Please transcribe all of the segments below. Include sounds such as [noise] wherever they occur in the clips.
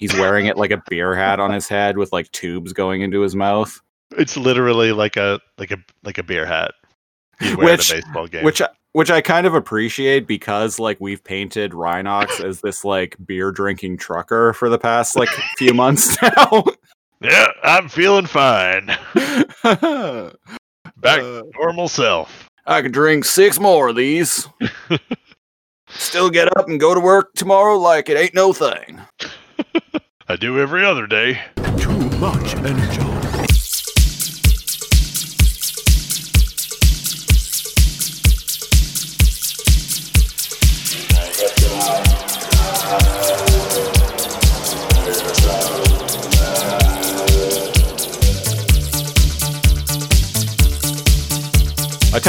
he's wearing it like a beer hat on his head with like tubes going into his mouth. It's literally like a like a like a beer hat. Which- a baseball game. Which I- which I kind of appreciate because like we've painted Rhinox as this like beer drinking trucker for the past like few months [laughs] now. yeah, I'm feeling fine. [laughs] Back Uh, normal self. I could drink six more of these. [laughs] Still get up and go to work tomorrow like it ain't no thing. [laughs] I do every other day. Too much energy.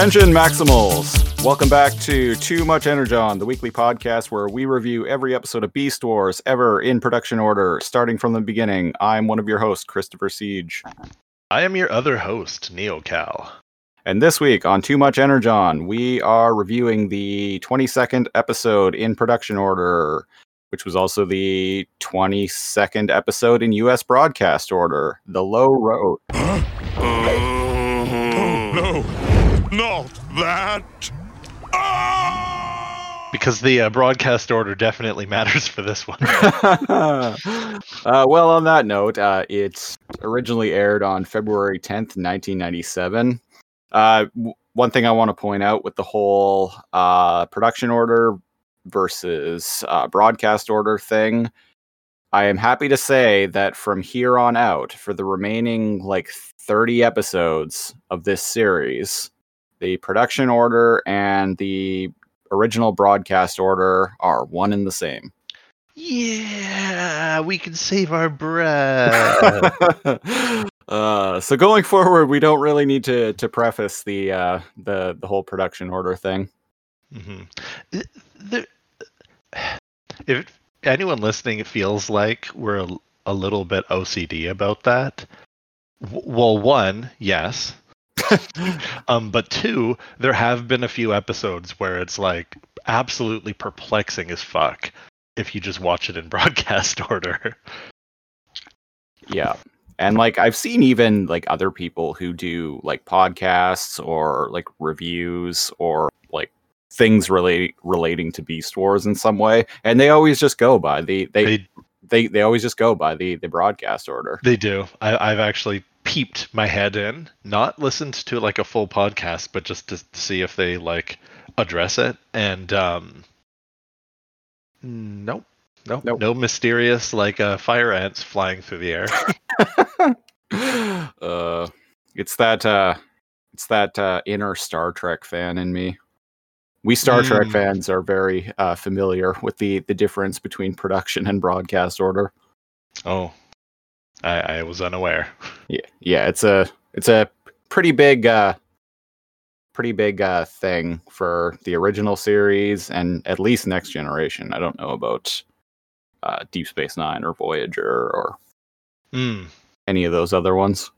Attention Maximals! Welcome back to Too Much Energon, the weekly podcast where we review every episode of Beast Wars ever in production order, starting from the beginning. I'm one of your hosts, Christopher Siege. I am your other host, NeoCal. And this week on Too Much Energon, we are reviewing the 22nd episode in production order, which was also the 22nd episode in US broadcast order, The Low Road. Uh, oh, no. Not that. Ah! Because the uh, broadcast order definitely matters for this one. [laughs] uh, well, on that note, uh, it's originally aired on February 10th, 1997. Uh, w- one thing I want to point out with the whole uh, production order versus uh, broadcast order thing, I am happy to say that from here on out, for the remaining like 30 episodes of this series, the production order and the original broadcast order are one and the same. yeah, we can save our [laughs] breath. uh, so going forward, we don't really need to to preface the uh, the the whole production order thing. hmm The, if anyone listening it feels like we're a, a little bit OCD about that, w- well, one, yes. Um, but two, there have been a few episodes where it's like absolutely perplexing as fuck if you just watch it in [laughs] broadcast order. Yeah. And like I've seen even like other people who do like podcasts or like reviews or like things relate relating to Beast Wars in some way, and they always just go by the they they They they, always just go by the the broadcast order. They do. I, I've actually peeped my head in, not listened to like a full podcast, but just to see if they like address it. And um, nope, nope, Nope. no mysterious like uh, fire ants flying through the air. [laughs] uh, it's that uh, it's that uh, inner Star Trek fan in me. We Star Trek Mm. fans are very uh, familiar with the the difference between production and broadcast order. oh, I, I was unaware. [laughs] Yeah, yeah, it's a it's a pretty big uh, pretty big uh, thing for the original series and at least Next Generation. I don't know about uh, Deep Space Nine or Voyager or Hmm. any of those other ones.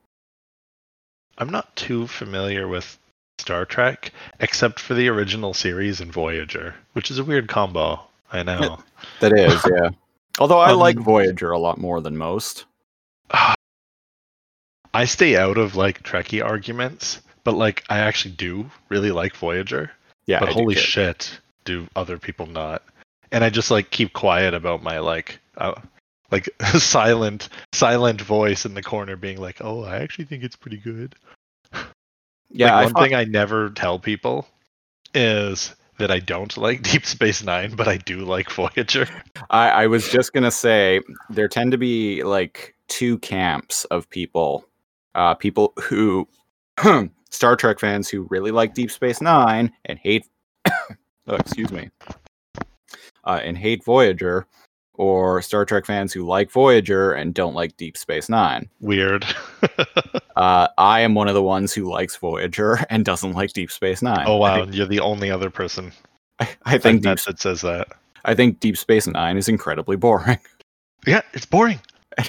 I'm not too familiar with Star Trek, except for the original series and Voyager, which is a weird combo. I know. That is, [laughs] yeah. Although I like Um, Voyager a lot more than most. I stay out of like Trekkie arguments, but like I actually do really like Voyager. Yeah, but I do holy too. shit, do other people not? And I just like keep quiet about my like, uh, like [laughs] silent, silent voice in the corner being like, "Oh, I actually think it's pretty good." [laughs] Yeah, like, one fi- thing I never tell people is that I don't like [laughs] Deep Space Nine, but I do like Voyager. I, I was just gonna say there tend to be like two camps of people. Uh, people who [clears throat] Star Trek fans who really like Deep Space Nine and hate [coughs] oh, excuse me. Uh, and hate Voyager, or Star Trek fans who like Voyager and don't like Deep Space Nine. Weird. [laughs] Uh, I am one of the ones who likes Voyager [laughs] and doesn't like Deep Space Nine. oh wow, think, you're the only other person I, [laughs] I think Deep, that says that. I think Deep Space Nine is incredibly boring. Yeah, it's boring.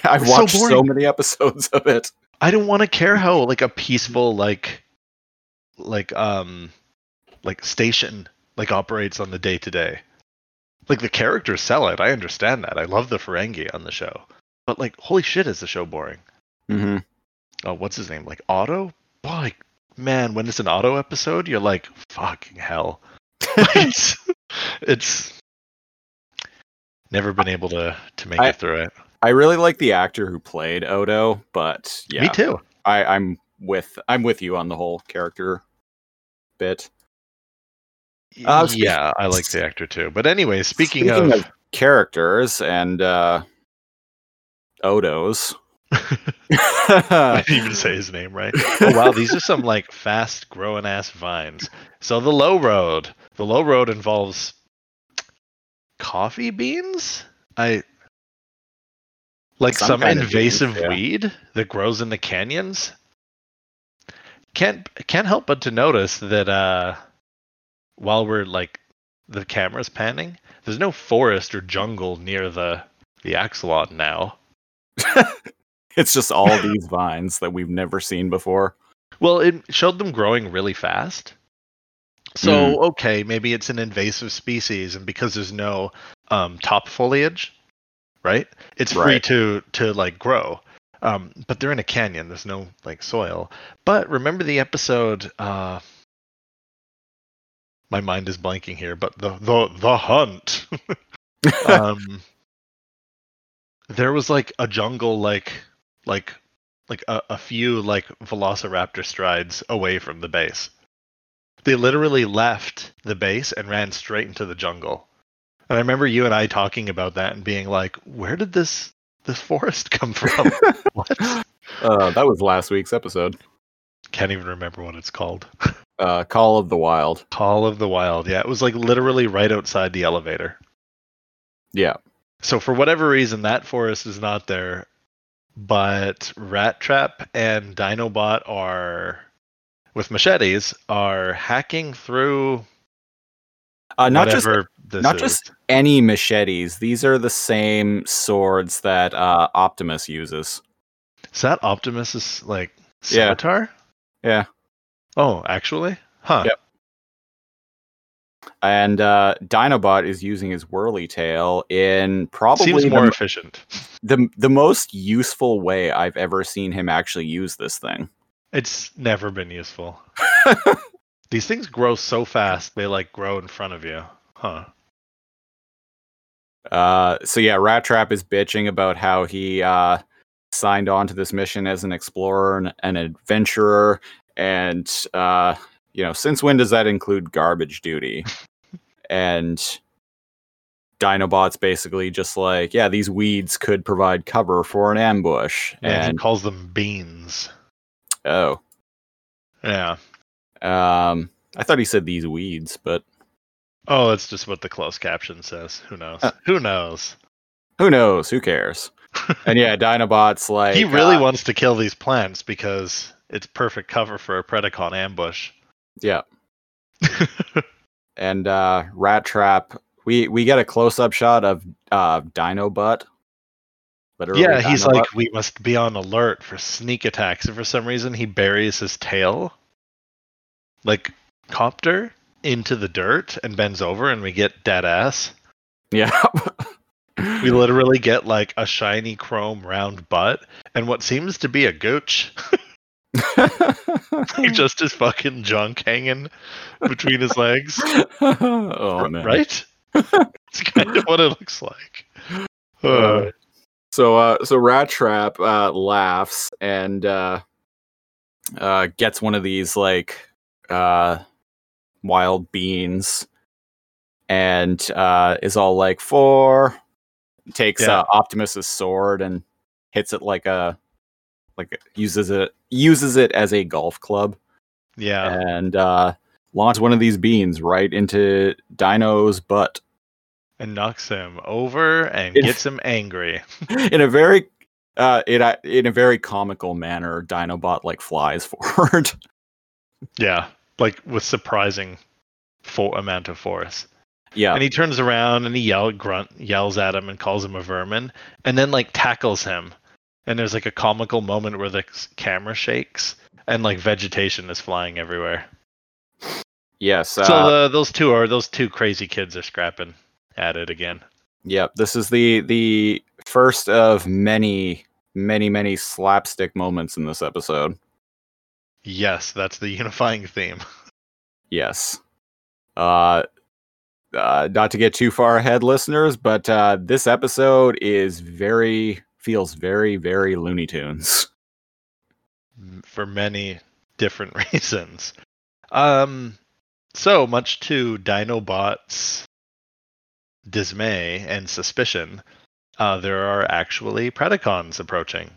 I've It's watched so boring. many episodes of it. I don't want to care how like a peaceful like like um like station like operates on the day to day. Like the characters sell it. I understand that. I love the Ferengi on the show. but like, holy shit, is the show boring? Mm-hmm. Oh, what's his name? Like Otto? Boy, man, when it's an Otto episode, you're like, fucking hell. it's, [laughs] [laughs] it's never been able to to make I- it through it. I really like the actor who played Odo, but yeah, Me too. I, I'm with I'm with you on the whole character bit. Uh, yeah, I like the actor too. But anyway, speaking, Speaking of, of characters and uh, Odos. [laughs] I didn't even say his name right. Oh wow, these are some like fast growing ass vines. So the low road. The low road involves coffee beans? I like Some some, kind of beans, invasive yeah. weed that grows in the canyons. Can't can't help but to notice that uh while we're like the camera's panning, there's no forest or jungle near the the Axalon now. [laughs] it's just all these vines that we've never seen before. Well, it showed them growing really fast. So okay, maybe it's an invasive species, and because there's no um, top foliage, right? It's free Right. to to like grow. Um, but they're in a canyon. There's no like soil. But remember the episode? Uh, my mind is blanking here. But the the the hunt. [laughs] um, there was like a jungle, like like like a, a few like velociraptor strides away from the base. They literally left the base and ran straight into the jungle. And I remember you and I talking about that and being like, "Where did this this forest [laughs] come from? what?" [laughs] Uh, that was last week's episode. Can't even remember what it's called. [laughs] Uh, Call of the Wild. Call of the Wild. Yeah, it was like literally right outside the elevator. Yeah. So for whatever reason, that forest is not there, but Rat Trap and Dinobot are with machetes are hacking through Uh, not just whatever this not is. just any machetes. These are the same swords that uh, Optimus uses. is that Optimus's like Yeah. scimitar? Yeah. Oh, actually, huh? Yep. And uh, Dinobot is using his whirly tail in probably Seems more mo- efficient. the the most useful way I've ever seen him actually use this thing. It's never been useful. [laughs] These things grow so fast; they like grow in front of you, huh? Uh, so yeah, Rat Trap is bitching about how he uh, signed on to this mission as an explorer and an adventurer, and uh, you know, since when does that include garbage duty? [laughs] and Dinobot's basically just like, yeah, these weeds could provide cover for an ambush, And he calls them beans. oh, Yeah. Um, I thought he said these weeds, but Oh, that's just what the closed caption says. Who knows? Uh, Who knows? who knows? Who cares? [laughs] and yeah, Dinobot's like, he really uh, wants to kill these plants because it's perfect cover for a Predacon ambush. yeah. [laughs] and uh rat trap we we get a close-up shot of uh dino butt Literally yeah, he's Dino like, Butt. we must be on alert for sneak attacks. And for some reason, he buries his tail, like copter, into the dirt and bends over, and we get dead ass. yeah [laughs] We literally get like a shiny chrome round butt and what seems to be a gooch. Like, [laughs] [laughs] just his fucking junk hanging between his legs. oh man Right? it's kind of what it looks like. Uh, so uh so rat trap uh laughs and uh uh gets one of these like uh wild beans and uh is all like for takes Yeah. uh optimus's sword and hits it like a like uses it uses it as a golf club yeah. and uh launch one of these beans right into dino's butt And knocks him over and It- gets him angry. [laughs] in a very uh it uh, in a very comical manner dinobot like flies [laughs] forward Yeah. Like with surprising fo- amount of force. yeah And he turns around and he yell grunt yells at him and calls him a vermin and then like tackles him. And there's like a comical moment where the camera shakes and like vegetation is flying everywhere. yes uh, so the, those two are those two crazy kids are scrapping at it again. Yep, this is the the first of many, many, many slapstick moments in this episode. Yes, that's the [laughs] unifying theme. Yes. Uh, uh, not to get too far ahead, listeners, but uh, this episode is very feels very, very Looney Tunes. for many different [laughs] reasons. Um, so much to Dinobot's dismay and suspicion, uh, there are actually Predacons approaching.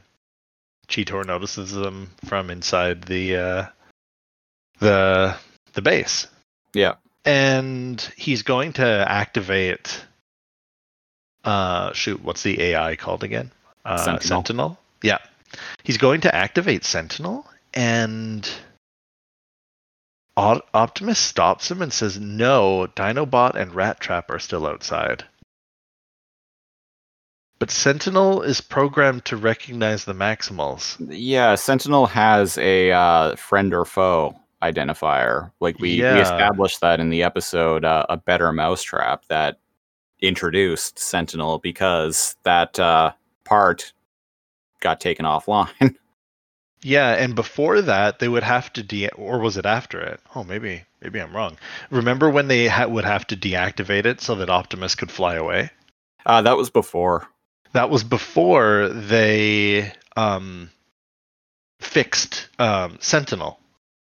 Cheetor notices them from inside the uh, the the base, Yeah. and he's going to activate. Uh, shoot, what's the AI called again? Uh, Sentinel. Sentinel. Yeah, he's going to activate Sentinel, and Optimus stops him and says, "No, Dinobot and Rat Trap are still outside." But Sentinel is programmed to recognize the Maximals. Yeah, Sentinel has a uh, friend or foe identifier. Like we, Yeah. we established that in the episode uh, A Better Mousetrap that introduced Sentinel because that uh, part got taken offline. [laughs] Yeah, and before that, they would have to de or was it after it? Oh, maybe maybe I'm wrong. Remember when they ha- would have to deactivate it so that Optimus could fly away? uh, that was before. That was before they um fixed um Sentinel.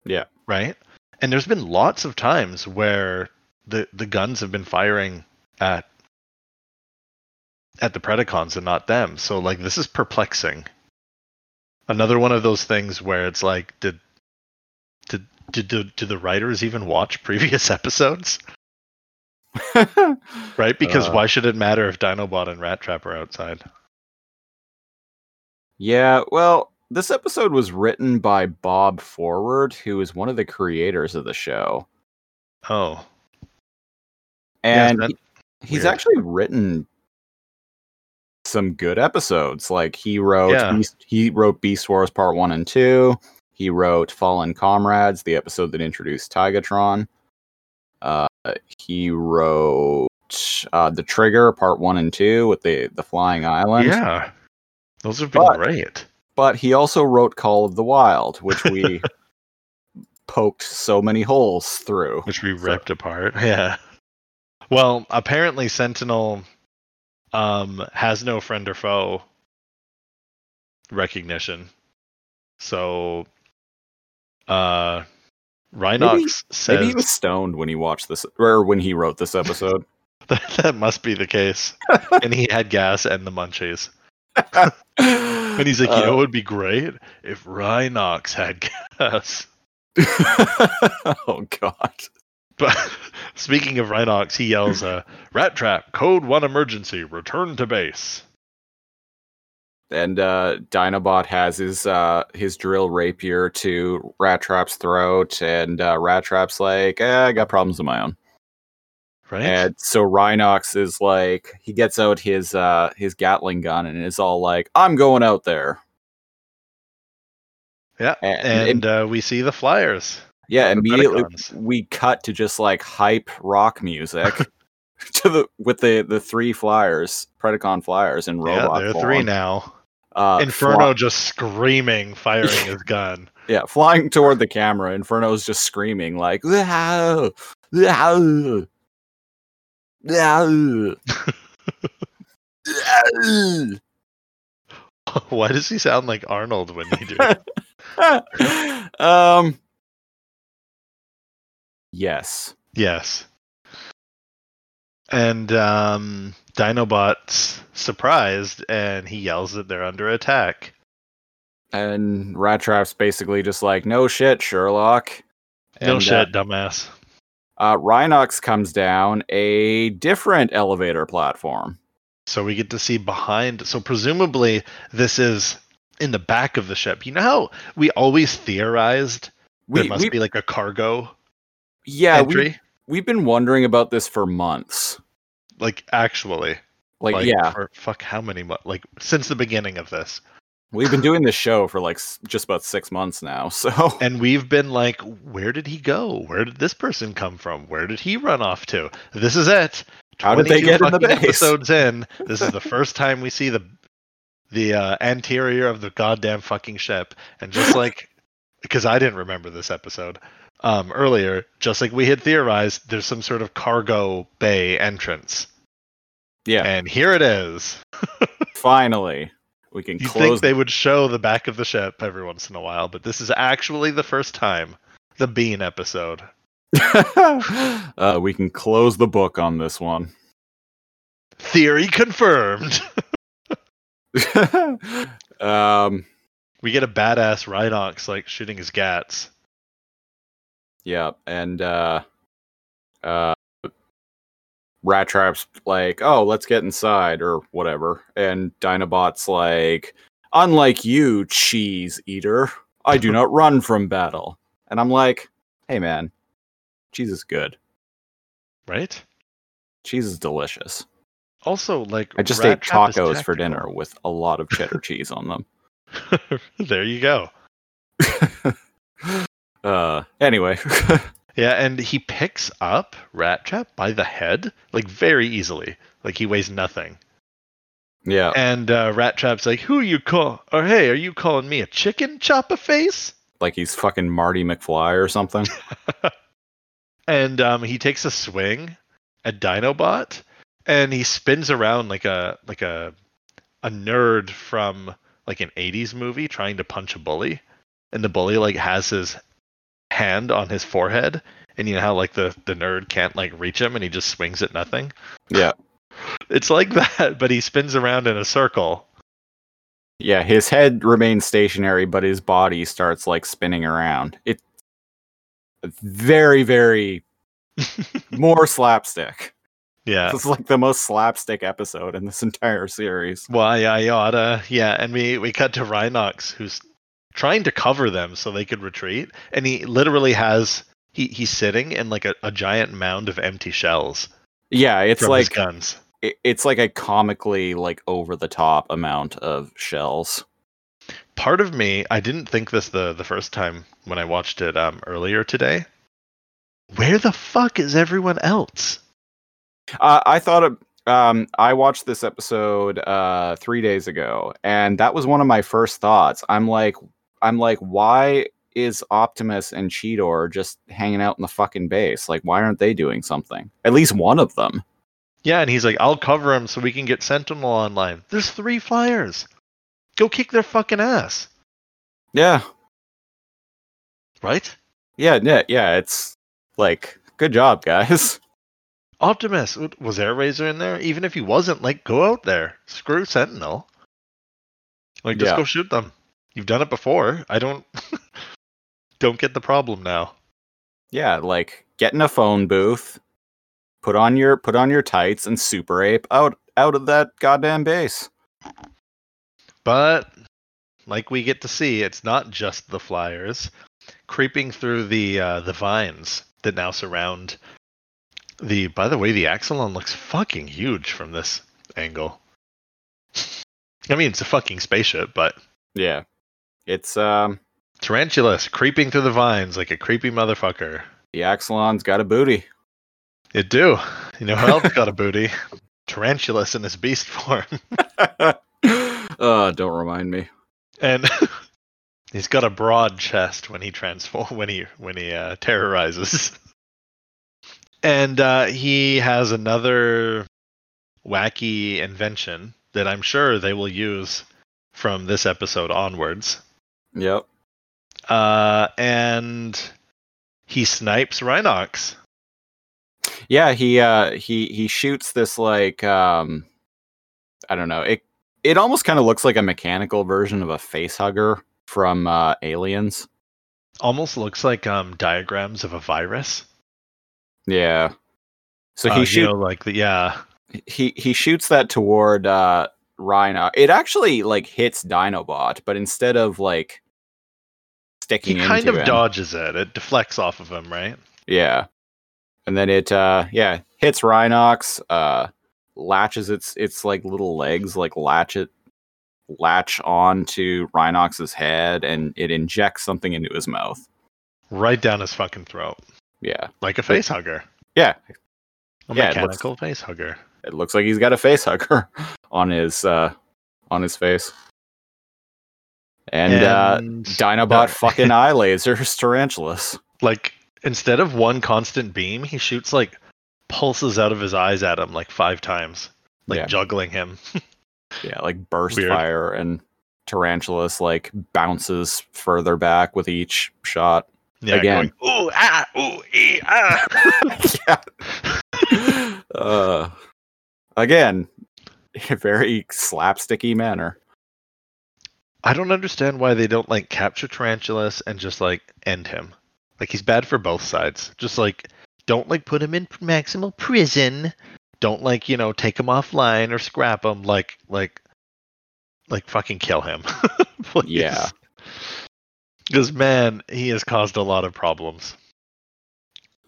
Yeah. Right? And there's been lots of times where the the guns have been firing at at the Predacons and not them. So like this is perplexing. Another one of those things where it's like did did did, did, did the writers even watch previous [laughs] episodes? [laughs] Right? Because Uh. why should it matter if Dinobot and Rat Trap are outside? yeah, well, this episode was written by Bob Forward, who is one of the creators of the show. Oh. And that- he- he's actually written some good episodes. Like he wrote Yeah. Beast, he wrote Beast Wars Part 1 and 2. He wrote Fallen Comrades, the episode that introduced Tigatron. Uh, he wrote uh, The Trigger Part 1 and 2 with the the flying island. Yeah. Those have been But- great. But he also wrote Call of the Wild, which we [laughs] poked so many holes through. Which we So- ripped apart. [laughs] Yeah. Well, apparently Sentinel um has no friend or foe recognition. So uh Rhinox says Maybe he was stoned when he watched this or when he wrote this episode. [laughs] [laughs] that, that must be the case. [laughs] and he had gas and the munchies. And he's like, you Uh, know, it would be great if Rhinox had gas. oh god. But speaking of Rhinox, he yells, uh, "Rat trap! Code one emergency! Return to base!" And uh Dinobot has his uh his drill rapier to Rat Trap's throat, and uh Rat Trap's like, eh, I got problems of my own. Right? And so Rhinox is like he gets out his uh his Gatling gun and is all like, I'm going out there. yeah. And, And uh, we see the flyers. yeah, immediately we cut to just like hype rock music [laughs] to the with the the three flyers, Predacon flyers Yeah, robot there are form. three now. Uh, Inferno fly- just screaming, firing his [laughs] gun. yeah, flying toward the camera. Inferno's just screaming like. [laughs] Why does he sound like Arnold when he do? it? [laughs] um. Yes. yes. And um, Dinobot's surprised, and he yells that they're under attack. And Rat Trap's basically just like, no shit, Sherlock. No And, shit, dumbass. Uh, uh, Rhinox comes down a different elevator platform. So we get to see behind. So presumably this is in the back of the ship. You know how we always theorized there We, must we be like a cargo yeah, entry? we, we've been wondering about this for months. Like actually, Like, yeah, for fuck how many months? Like since the beginning of this, we've been doing this show for like s- just about six months now. [laughs] So and we've been like, where did he go? Where did this person come from? Where did he run off to? This is it. How did they get in the base? Episodes in. This is the [laughs] first time we see the the uh, anterior of the goddamn fucking ship, and just like because I didn't remember this episode um, earlier, just like we had theorized, there's some sort of cargo bay entrance, Yeah, and here it is. [laughs] finally we can You close. think they would show the back of the ship every once in a while, but this is actually the first time. The Bean episode. [laughs] uh, we can close the book on this one. Theory confirmed. [laughs] um, we get a badass Rhinox like shooting his gats. Yeah, and uh, uh, Rat Trap's like, "Oh, let's get inside" or whatever, and Dinobot's like, "Unlike you, cheese eater, I do not run from battle." And I'm like, "Hey, man, cheese is good. Right? Cheese is delicious. Also, like I just Rat ate Trap tacos for dinner with a lot of cheddar [laughs] cheese on them." [laughs] there you go. [laughs] uh, anyway, [laughs] Yeah, and he picks up Rat Trap by the head, like very easily. Like he weighs nothing. yeah, And uh, Rat Trap's like, "Who you call? Or hey, are you calling me a chicken chopper face?" like he's fucking Marty McFly or something. [laughs] And um, he takes a swing at Dinobot, and he spins around like a like a a nerd from like an '80s movie trying to punch a bully, and the bully like has his hand on his forehead, and you know how like the the nerd can't like reach him, and he just swings at nothing. yeah, It's like [laughs] that, but he spins around in a circle. yeah. His head remains stationary, but his body starts like spinning around. It's very, very [laughs] more slapstick. Yeah. This is like the most slapstick episode in this entire series. Well, yeah, I oughta. Yeah, and we we cut to Rhinox, who's trying to cover them so they could retreat, and he literally has he he's sitting in like a, a giant mound of empty shells Yeah, it's like guns. it- it's like a comically like over the top amount of shells. Part of me, I didn't think this the the first time when I watched it um earlier today. Where the fuck is everyone else? Uh, I thought of, um, I watched this episode uh, three days ago, and that was one of my first thoughts. I'm like, I'm like, why is Optimus and Cheetor just hanging out in the fucking base? Like, why aren't they doing something? At least one of them. Yeah, and he's like, I'll cover him so we can get Sentinel online. There's three flyers. Go kick their fucking ass, Yeah, right? yeah, yeah, yeah. It's like, good job, guys. [laughs] Optimus was Airrazor in there? Even if he wasn't, like, go out there. Screw Sentinel. Like, just Yeah. go shoot them. You've done it before. I don't [laughs] don't get the problem now. Yeah, like get in a phone booth, put on your put on your tights, and super ape out out of that goddamn base. But like we get to see, it's not just the flyers creeping through the uh, the vines that now surround the. By the way, the Axalon looks fucking huge from this angle. [laughs] I mean, it's a fucking spaceship, but Yeah, it's um. Tarantulas creeping through the vines like a creepy motherfucker. The Axalon's got a booty. It do. You know who else got a booty? [laughs] Tarantulas in his beast form. [laughs] [laughs] uh, don't remind me. And he's got a broad chest when he transform when he when he uh, terrorizes. And uh, he has another wacky invention that I'm sure they will use from this episode onwards. Yep. Uh, and he snipes Rhinox. Yeah, he uh he he shoots this like um I don't know. It it almost kind of looks like a mechanical version of a face hugger from uh Aliens. Almost looks like um, diagrams of a virus. Yeah. So Uh, he you shoots know, like the yeah. he he shoots that toward uh Rhino. It actually like hits Dinobot, but instead of like He kind of him, dodges it. It deflects off of him, right? Yeah. And then it uh yeah, hits Rhinox, uh latches its its like little legs, like latch it latch on to Rhinox's head and it injects something into his mouth. Right down his fucking throat. Yeah. Like a face hugger. Yeah. A Yeah, looks- mechanical face hugger. It looks like he's got a face hugger [laughs] on his uh on his face. And, uh, Dinobot no. fucking [laughs] eye lasers tarantulas. like instead of one constant beam, he shoots like pulses out of his eyes at him like five times, like Yeah. juggling him. [laughs] Yeah, like burst Weird. fire and tarantulas like bounces further back with each shot. Yeah, Again. going, ooh ah ooh ee, ah. [laughs] yeah. uh, again, a very slapsticky manner. I don't understand why they don't like capture Tarantulas and just like end him. Like he's bad for both sides. Just like don't like put him in maximal prison. Don't like you know take him offline or scrap him. Like like like fucking kill him. [laughs] Yeah. Because man, he has caused a lot of problems.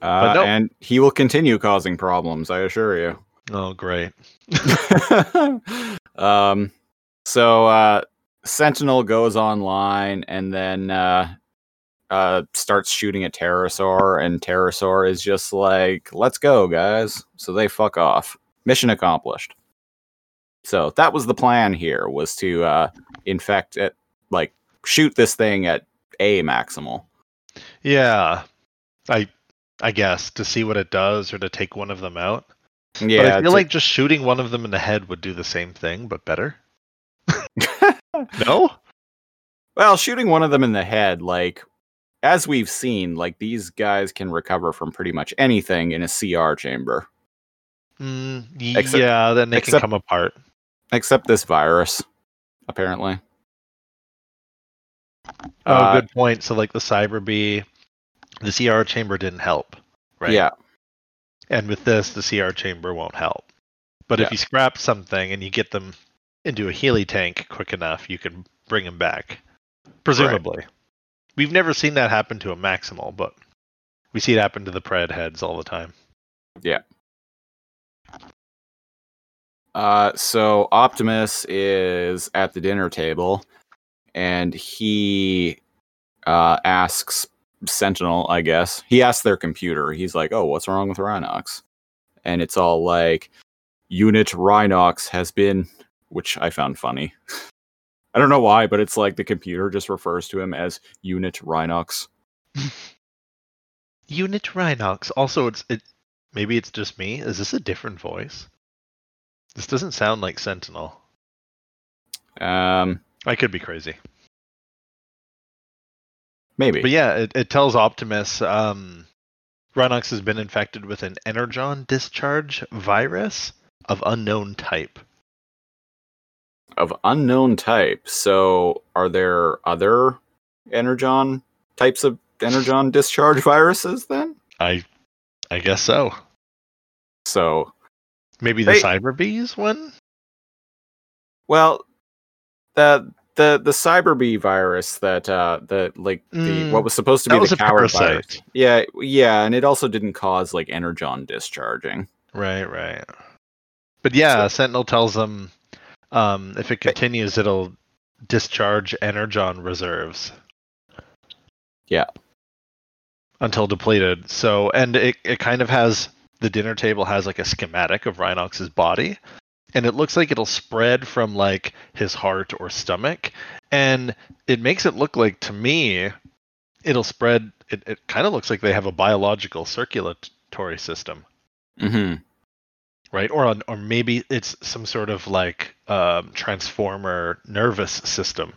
Uh, no. And he will continue causing problems, I assure you. Oh great. [laughs] um, so uh, Sentinel goes online and then uh, uh, starts shooting at Terrorsaur, and Terrorsaur is just like, "Let's go, guys!" So they fuck off. Mission accomplished. So that was the plan here: was to uh, infect it, like shoot this thing at a maximal. Yeah. I I guess to see what it does or to take one of them out. Yeah, but I feel like just shooting one of them in the head would do the same thing, but better. No? Well, shooting one of them in the head, like as we've seen, like these guys can recover from pretty much anything in a CR chamber, Mm, Except- yeah, then they except- can come apart. except this virus, apparently. Oh, Uh, good point. So, like the Cyber Bee, the CR chamber didn't help, right? Yeah, And with this, the CR chamber won't help. But Yeah. if you scrap something and you get them into a Healy tank quick enough, you can bring them back. Presumably. We've never seen that happen to a Maximal, but we see it happen to the Pred heads all the time. Yeah. Uh, so Optimus is at the dinner table, and he uh, asks Sentinel, I guess. He asks their computer. He's like, "Oh, what's wrong with Rhinox?" And it's all like, "Unit Rhinox has been," which I found funny. I don't know why, but it's like the computer just refers to him as Unit Rhinox. [laughs] Unit Rhinox. Also, it's it. Maybe it's just me. Is this a different voice? This doesn't sound like Sentinel. Um, I could be crazy. maybe. But yeah, it, it tells Optimus um, Rhinox has been infected with an Energon discharge virus of unknown type. Of unknown type. So, are there other energon types of energon discharge viruses then? I I guess so. So, Maybe the They- Cyber Bees one? well, the the the cyber bee virus that uh the like the Mm, what was supposed to be the coward parasite. virus. Yeah, yeah, and it also didn't cause like energon discharging. Right, right. But yeah, Sentinel tells them um, if it continues, it'll discharge Energon reserves. Yeah. Until depleted. So, and it, it kind of has the dinner table has like a schematic of Rhinox's body, and it looks like it'll spread from like his heart or stomach, and it makes it look like to me, it'll spread. It, it kind of looks like they have a biological circulatory system Mm-hmm. Right? Or on, or maybe it's some sort of like um, transformer nervous system.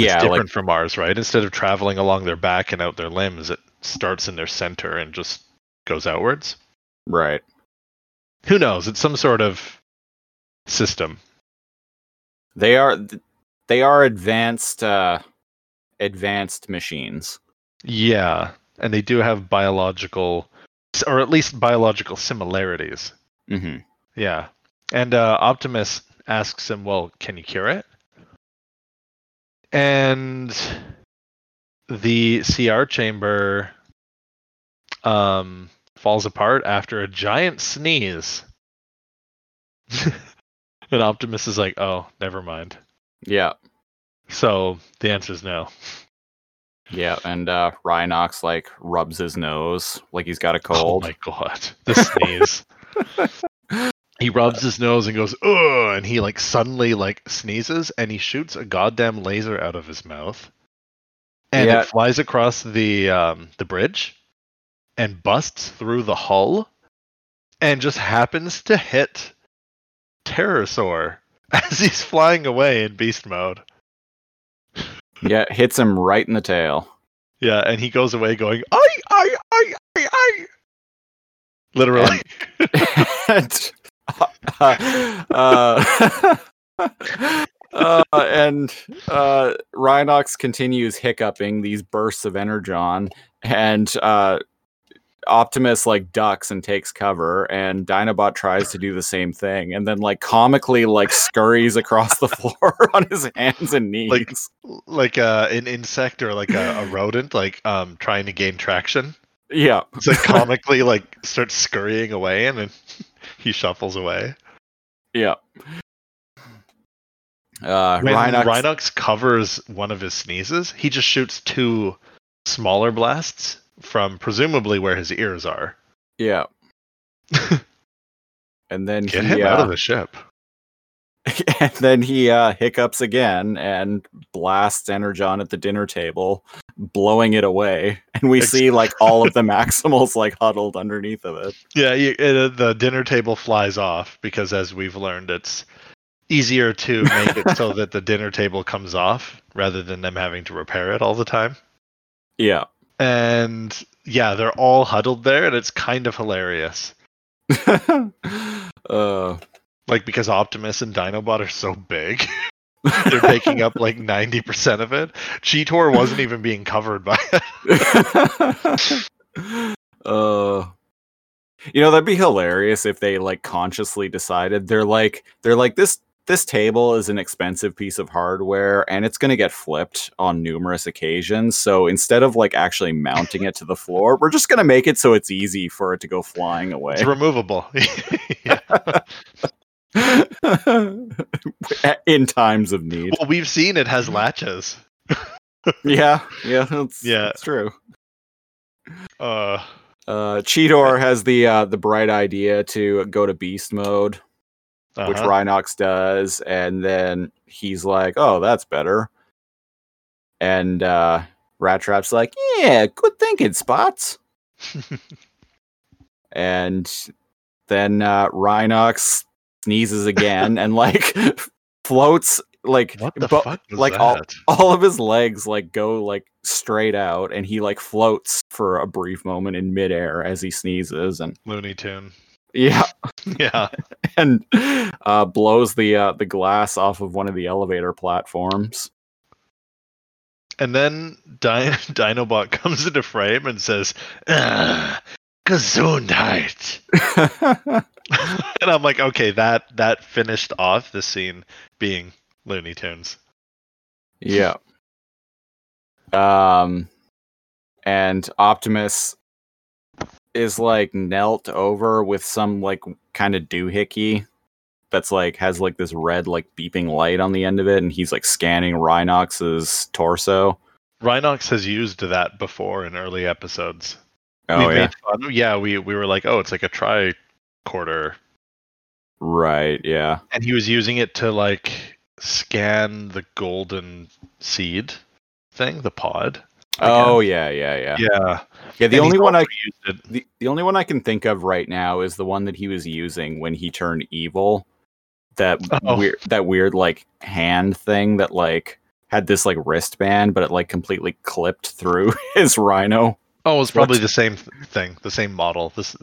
It's Yeah, different like from ours, right? Instead of traveling along their back and out their limbs, it starts in their center and just goes outwards. right. Who knows? It's some sort of system. They are they are advanced uh advanced machines. Yeah, and they do have biological, or at least biological similarities. Mm-hmm. Yeah, and uh, Optimus asks him, "Well, can you cure it?" And the CR chamber um, falls apart after a giant sneeze. [laughs] and Optimus is like, "Oh, never mind." Yeah. So the answer is no. Yeah, and uh Rhinox like rubs his nose like he's got a cold. Oh my god, [laughs] the sneeze. [laughs] he rubs his nose and goes, ugh, and he like suddenly like sneezes and he shoots a goddamn laser out of his mouth. And Yeah. it flies across the um, the bridge and busts through the hull and just happens to hit Terrorsaur [laughs] as he's flying away in beast mode. Yeah, hits him right in the tail. Yeah, and he goes away going, I, I, I, I, I. Literally. and, [laughs] [laughs] uh, uh, and uh, Rhinox continues hiccuping these bursts of energon, and uh, Optimus like ducks and takes cover, and Dinobot tries to do the same thing, and then like comically like scurries across the [laughs] floor [laughs] on his hands and knees. Like- like uh, an insect or like a, a rodent, like um, trying to gain traction. yeah, It's like [laughs] comically like starts scurrying away and then he shuffles away. yeah. Uh, When Rhinox, Rhinox covers one of his sneezes, he just shoots two smaller blasts from presumably where his ears are. yeah. [laughs] and then Get he, him uh, out of the ship. [laughs] and then he uh, hiccups again and blasts Energon at the dinner table, blowing it away. [laughs] And we see like all of the Maximals like huddled underneath of it. Yeah, you, uh, the dinner table flies off because, as we've learned, it's easier to make it so that the dinner table comes off rather than them having to repair it all the time. Yeah. And yeah, they're all huddled there, and it's kind of hilarious. [laughs] uh, Like because Optimus and Dinobot are so big, [laughs] they're taking up like ninety percent of it. Cheetor wasn't even being covered by it. [laughs] uh, you know that'd be hilarious if they like consciously decided they're like they're like this this table is an expensive piece of hardware and it's going to get flipped on numerous occasions so instead of like actually mounting it to the floor we're just going to make it so it's easy for it to go flying away It's removable. [laughs] yeah. [laughs] in times of need Well, we've seen it has latches. [laughs] yeah yeah that's, Yeah. that's true Uh, uh cheetor has the uh the bright idea to go to beast mode which uh-huh. Rhinox does, and then he's like, "Oh, that's better." And uh, Rat Trap's like, "Yeah, good thinking, Spots." [laughs] and then uh, Rhinox sneezes again and like [laughs] floats like bo- like that? all all of his legs like go like straight out, and he like floats for a brief moment in midair as he sneezes, and Looney Tune. Yeah, [laughs] Yeah. and uh, blows the uh, the glass off of one of the elevator platforms. And then Di- [laughs] Dinobot comes into frame and says, "Ah, Gesundheit. [laughs] and I'm like, okay, that that finished off the scene being Looney Tunes. yeah. Um, and Optimus is like knelt over with some like kind of doohickey that's like has like this red like beeping light on the end of it, and he's like scanning Rhinox's torso. Rhinox has used that before in early episodes. Oh we yeah. Yeah, we we were like, oh, it's like a tricorder, right. Yeah, and he was using it to like scan the golden seed thing, the pod. Oh yeah, yeah, yeah. yeah. Yeah, the And only one I used it. the, the only one I can think of right now is the one that he was using when he turned evil. That Oh. weird that weird like hand thing that like had this like wristband, but it like completely clipped through [laughs] his rhino. Oh, it's probably What's- the same thing, the same model. This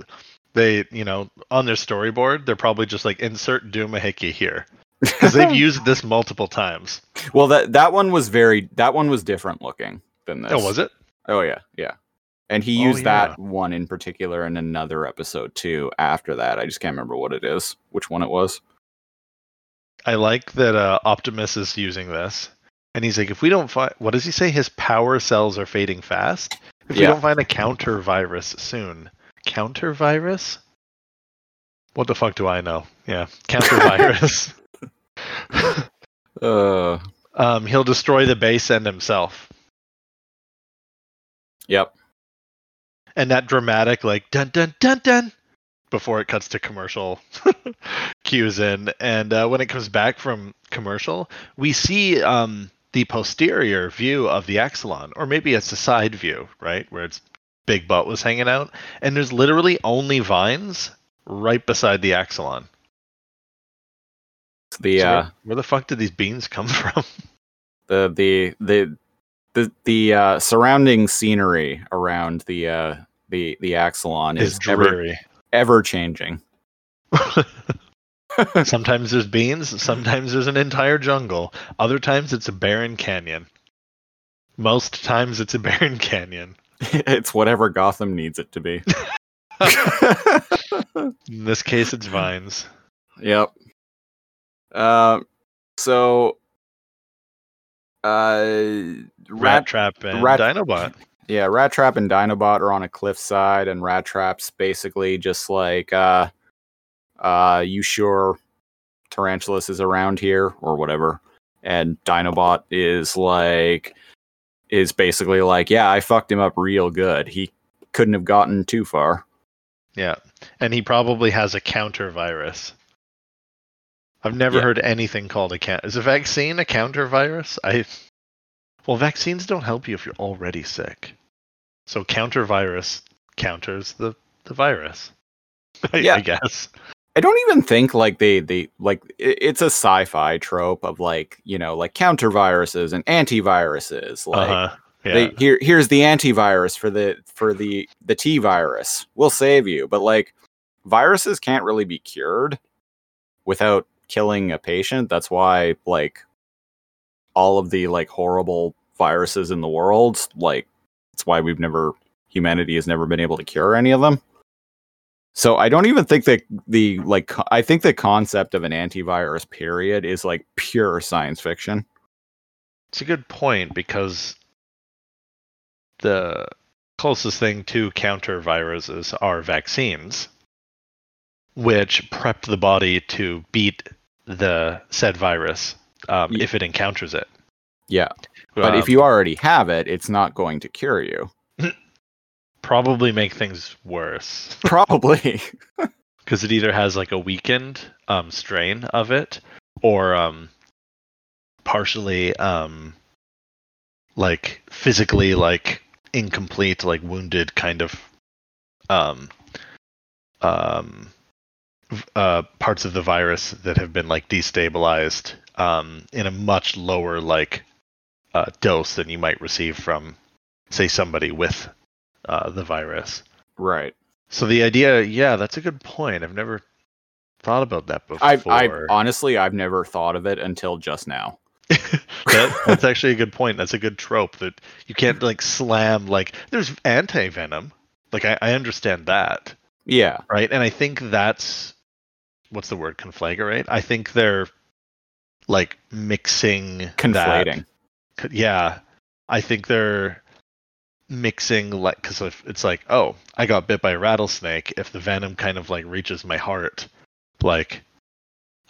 they, you know, on their storyboard, they're probably just like insert Doomahickey here [laughs] because they've used this multiple times. well, that that one was very that one was different looking than this. Oh, was it? Oh yeah, yeah. And he Oh, used yeah. that one in particular in another episode too. After that, I just can't remember what it is, which one it was. I like that uh, Optimus is using this, and he's like, if we don't find, what does he say? His power cells are fading fast. If we don't find a counter virus soon, counter virus? What the fuck do I know? Yeah, counter [laughs] virus. Uh, [laughs] um, he'll destroy the base and himself. Yep. and that dramatic like dun dun dun dun before it cuts to commercial [laughs] cues in. And uh, when it comes back from commercial, we see um, the posterior view of the Axalon, or maybe it's a side view, right, where its big butt was hanging out, and there's literally only vines right beside the Axalon. The So uh, where, where the fuck did these beans come [laughs] from? the the the the the uh, surrounding scenery around the uh, the the Axalon Is is ever dreary. ever changing. [laughs] [laughs] sometimes there's beans, sometimes there's an entire jungle. Other times it's a barren canyon. Most times it's a barren canyon. [laughs] it's whatever Gotham needs it to be. In this case, it's vines. Yep. Uh, so, uh, Rat Rat, Trap and Rat- Dinobot. yeah, Rat Trap and Dinobot are on a cliffside, and Rat Trap's basically just like, uh, uh, you sure Tarantulas is around here or whatever, and Dinobot is like, is basically like, yeah, I fucked him up real good. He couldn't have gotten too far. Yeah. And he probably has a counter virus. I've never Yeah. heard anything called a counter. Is a vaccine a counter virus? I Well, vaccines don't help you if you're already sick. So counter virus counters the the virus. [laughs] I, Yeah. I guess. I don't even think like they they like it's a sci-fi trope of like you know like counter viruses and antiviruses. Like uh-huh. Yeah. they here here's the antivirus for the for the the T virus. We'll save you, but like viruses can't really be cured without killing a patient. That's why like all of the like horrible viruses in the world like that's why we've never humanity has never been able to cure any of them. So I don't even think that the like I think the concept of an antivirus period is like pure science fiction. It's a good point because the closest thing to counter viruses are vaccines, which prep the body to beat the said virus um, Ye- if it encounters it. Yeah. But if Um, you already have it, it's not going to cure you. [laughs] probably make things worse [laughs] Probably. [laughs] because it either has like a weakened um, strain of it or um, partially um, like physically like incomplete like wounded kind of um, um, uh, parts of the virus that have been like destabilized um, in a much lower like uh, dose than you might receive from say somebody with uh, the virus right. so the idea, yeah, that's a good point. I've never thought about that before. I I honestly I've never thought of it until just now. [laughs] that, that's actually a good point. That's a good trope that you can't like slam like there's anti venom. Like I, I understand that, Yeah. right? And I think that's what's the word conflagrate. I think they're like mixing Conflating. C- yeah. I think they're mixing like because if it's like oh i got bit by a rattlesnake. If the venom kind of like reaches my heart like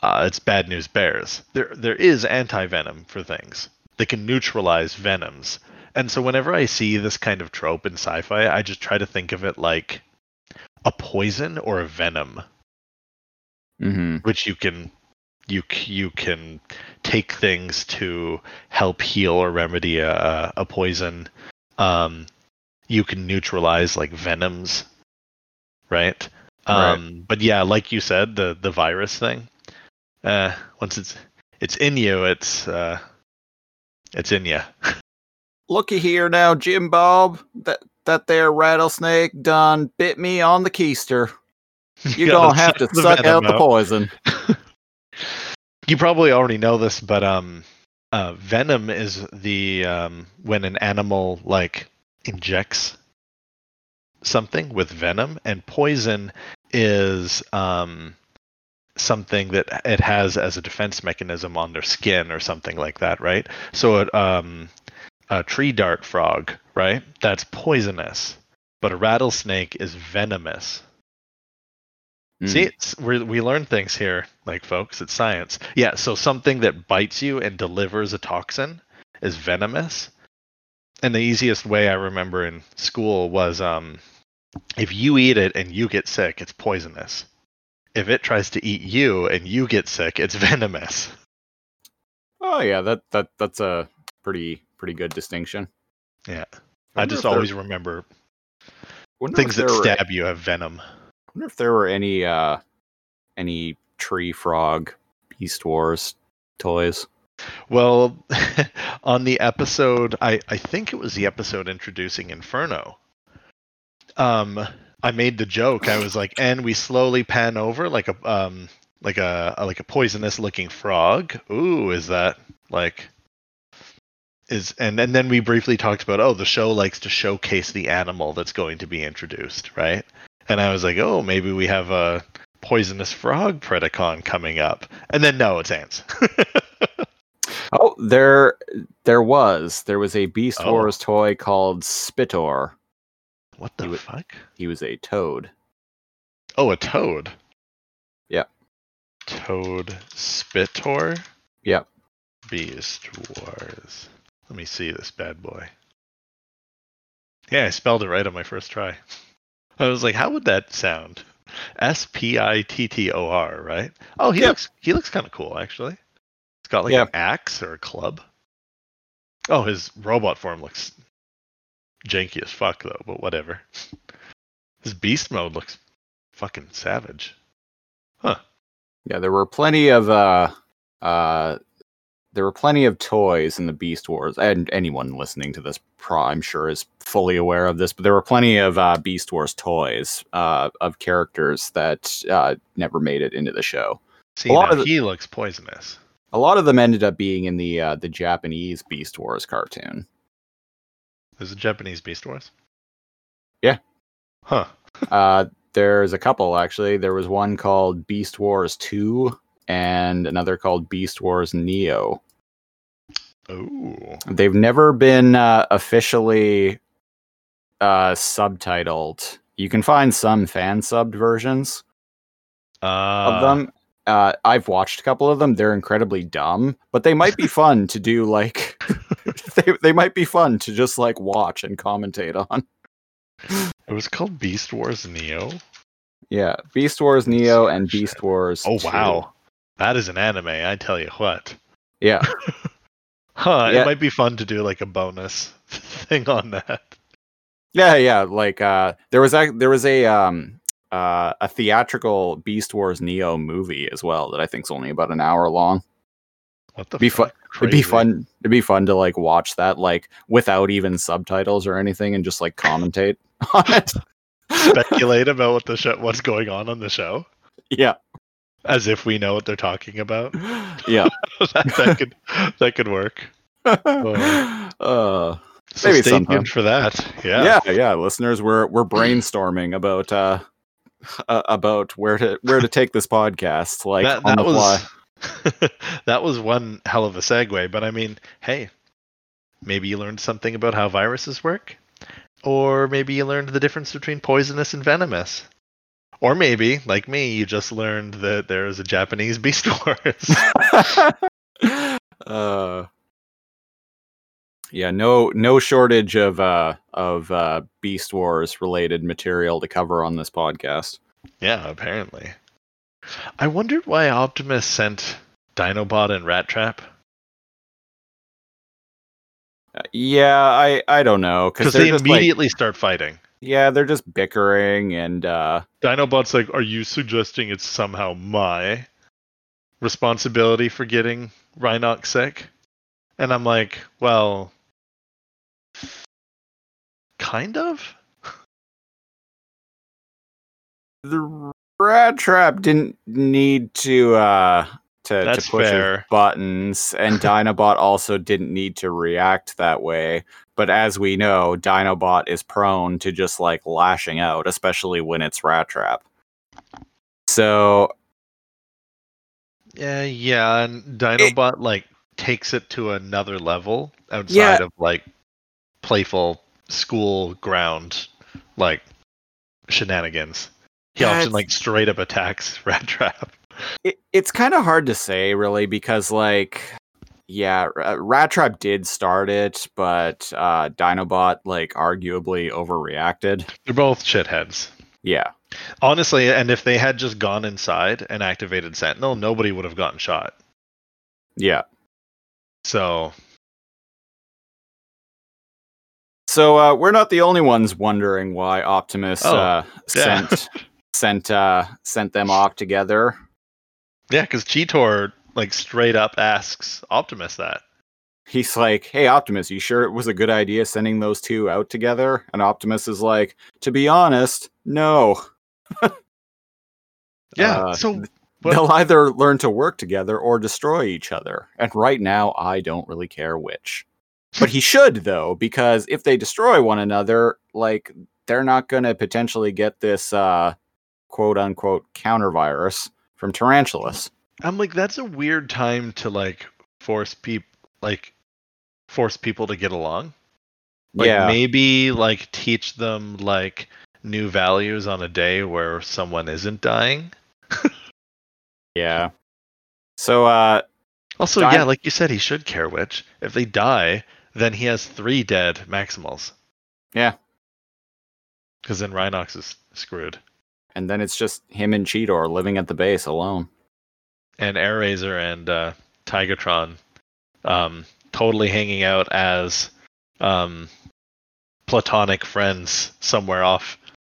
uh, it's bad news bears. There there is anti-venom for things. That can neutralize venoms. And so whenever i see this kind of trope in sci-fi i just try to think of it like a poison or a venom hmm which you can you you can take things to help heal or remedy a, a poison. Um, you can neutralize like venoms, right? Right. Um, but yeah, like you said, the the virus thing. Uh, once it's it's in you, it's uh, it's in you. [laughs] Looky here now, Jim Bob. That that there rattlesnake done bit me on the keister. [laughs] You're gonna have to suck venom out the poison. [laughs] you probably already know this, but um, uh, venom is the um, when an animal like injects something with venom, and poison is um, something that it has as a defense mechanism on their skin or something like that, right? So it, um, a tree dart frog, right? That's poisonous, but a rattlesnake is venomous. Mm. See, it's, we we learn things here, like folks. It's science. Yeah. So something that bites you and delivers a toxin is venomous. And the easiest way I remember in school was um, if you eat it and you get sick, it's poisonous. If it tries to eat you and you get sick, it's [laughs] venomous. Oh yeah, that that that's a pretty pretty good distinction. Yeah. I wonder just there- always remember things that were- stab you have venom. Wonder if there were any uh any tree frog Beast Wars toys. Well, [laughs] on the episode, I, I think it was the episode introducing Inferno. Um, I made the joke. I was like, and we slowly pan over like a um like a, a like a poisonous looking frog. Ooh, is that like is and and then we briefly talked about oh the show likes to showcase the animal that's going to be introduced, right? And I was like, oh maybe we have a poisonous frog Predacon coming up, and then no, it's ants. [laughs] Oh, there there was there was a Beast Oh. Wars toy called Spittor. What the would- fuck? He was a toad. Oh, a toad. Yeah. Toad Spittor. Yep. Beast Wars. Let me see this bad boy. Yeah, I spelled it right on my first try. [laughs] I was like, how would that sound? S P I T T O R, right? Oh, he looks he looks kind of cool actually. He's got like Yeah. an axe or a club. Oh, his robot form looks janky as fuck though, but whatever. His beast mode looks fucking savage. Huh. Yeah, there were plenty of uh uh there were plenty of toys in the Beast Wars, and anyone listening to this, pro- I'm sure, is fully aware of this. But there were plenty of uh, Beast Wars toys uh, of characters that uh, never made it into the show. See, A lot of the- he looks poisonous. A lot of them ended up being in the uh, the Japanese Beast Wars cartoon. There's a Japanese Beast Wars. Yeah. Huh. [laughs] [laughs] Uh, there's a couple actually. There was one called Beast Wars Two, and another called Beast Wars Neo. Oh. They've never been uh, officially uh, subtitled. You can find some fan subbed versions Uh, of them. Uh, I've watched a couple of them. They're incredibly dumb, but they might be fun to do. Like, [laughs] they they might be fun to just like watch and commentate on. It was called Beast Wars Neo. Yeah, Beast Wars Neo and Beast Wars. Oh 2. wow, that is an anime. I tell you what. Yeah, [laughs] Huh. Yeah. It might be fun to do like a bonus [laughs] thing on that. yeah, yeah. Like, uh, there was a there was a um uh a theatrical Beast Wars Neo movie as well that I think's only about an hour long. What the Be fu- fuck? It'd be fun. It'd be fun to like watch that like without even subtitles or anything and just like commentate [laughs] on it. Speculate about what the show, what's going on on the show, [laughs] yeah, as if we know what they're talking about. [gasps] [laughs] yeah. that, that could that could work. [laughs] uh, So Maybe stay sometime. tuned for that. Yeah. yeah, yeah, Listeners, we're we're brainstorming about uh [laughs] uh, about where to where to take this podcast like that, on that was that was one hell of a segue. But I mean, hey, maybe you learned something about how viruses work, or maybe you learned the difference between poisonous and venomous, or maybe, like me, you just learned that there is a Japanese Beast [laughs] Wars. [laughs] uh yeah no no shortage of uh of uh beast wars related material to cover on this podcast yeah, apparently. I wondered why Optimus sent Dinobot and Rat Trap Uh, yeah i i don't know because they just, like- immediately start fighting. Yeah they're just bickering and uh Dinobot's like, "Are you suggesting it's somehow my responsibility for getting Rhinox sick?" And I'm like, "Well, kind of." the rat trap didn't need to uh to, That's to push his buttons and [laughs] dinobot also didn't need to react that way but as we know dinobot is prone to just like lashing out especially when it's rat trap so Yeah, yeah, and Dinobot like takes it to another level outside Yeah. of like playful school ground like shenanigans. He Yeah, often like straight up attacks [laughs] Rat Trap. It, it's kind of hard to say really because like yeah, uh, Rat Trap did start it, but uh, Dinobot like arguably overreacted. They're both shitheads. Yeah, Honestly, and if they had just gone inside and activated Sentinel, nobody would have gotten shot. yeah. So So uh, we're not the only ones wondering why Optimus Oh, uh, yeah. sent [laughs] sent uh, sent them off together. Yeah, because Cheetor like straight up asks Optimus that. He's like, "Hey, Optimus, you sure it was a good idea sending those two out together?" And Optimus is like, "To be honest, no. [laughs] Yeah. Uh, so But- They'll either learn to work together or destroy each other. And right now, I don't really care which. But he [laughs] should, though, because if they destroy one another, like, they're not going to potentially get this uh, quote unquote counter virus from Tarantulas. I'm like, that's a weird time to like force people like force people to get along. Like yeah. maybe like teach them like new values on a day where someone isn't dying. [laughs] Yeah. So, uh, Also, Die- yeah, like you said, he should care which. If they die, then he has three dead Maximals. Yeah. Because then Rhinox is screwed. And then it's just him and Cheetor living at the base alone. And Airrazor and uh, Tigatron um, totally hanging out as um, platonic friends somewhere off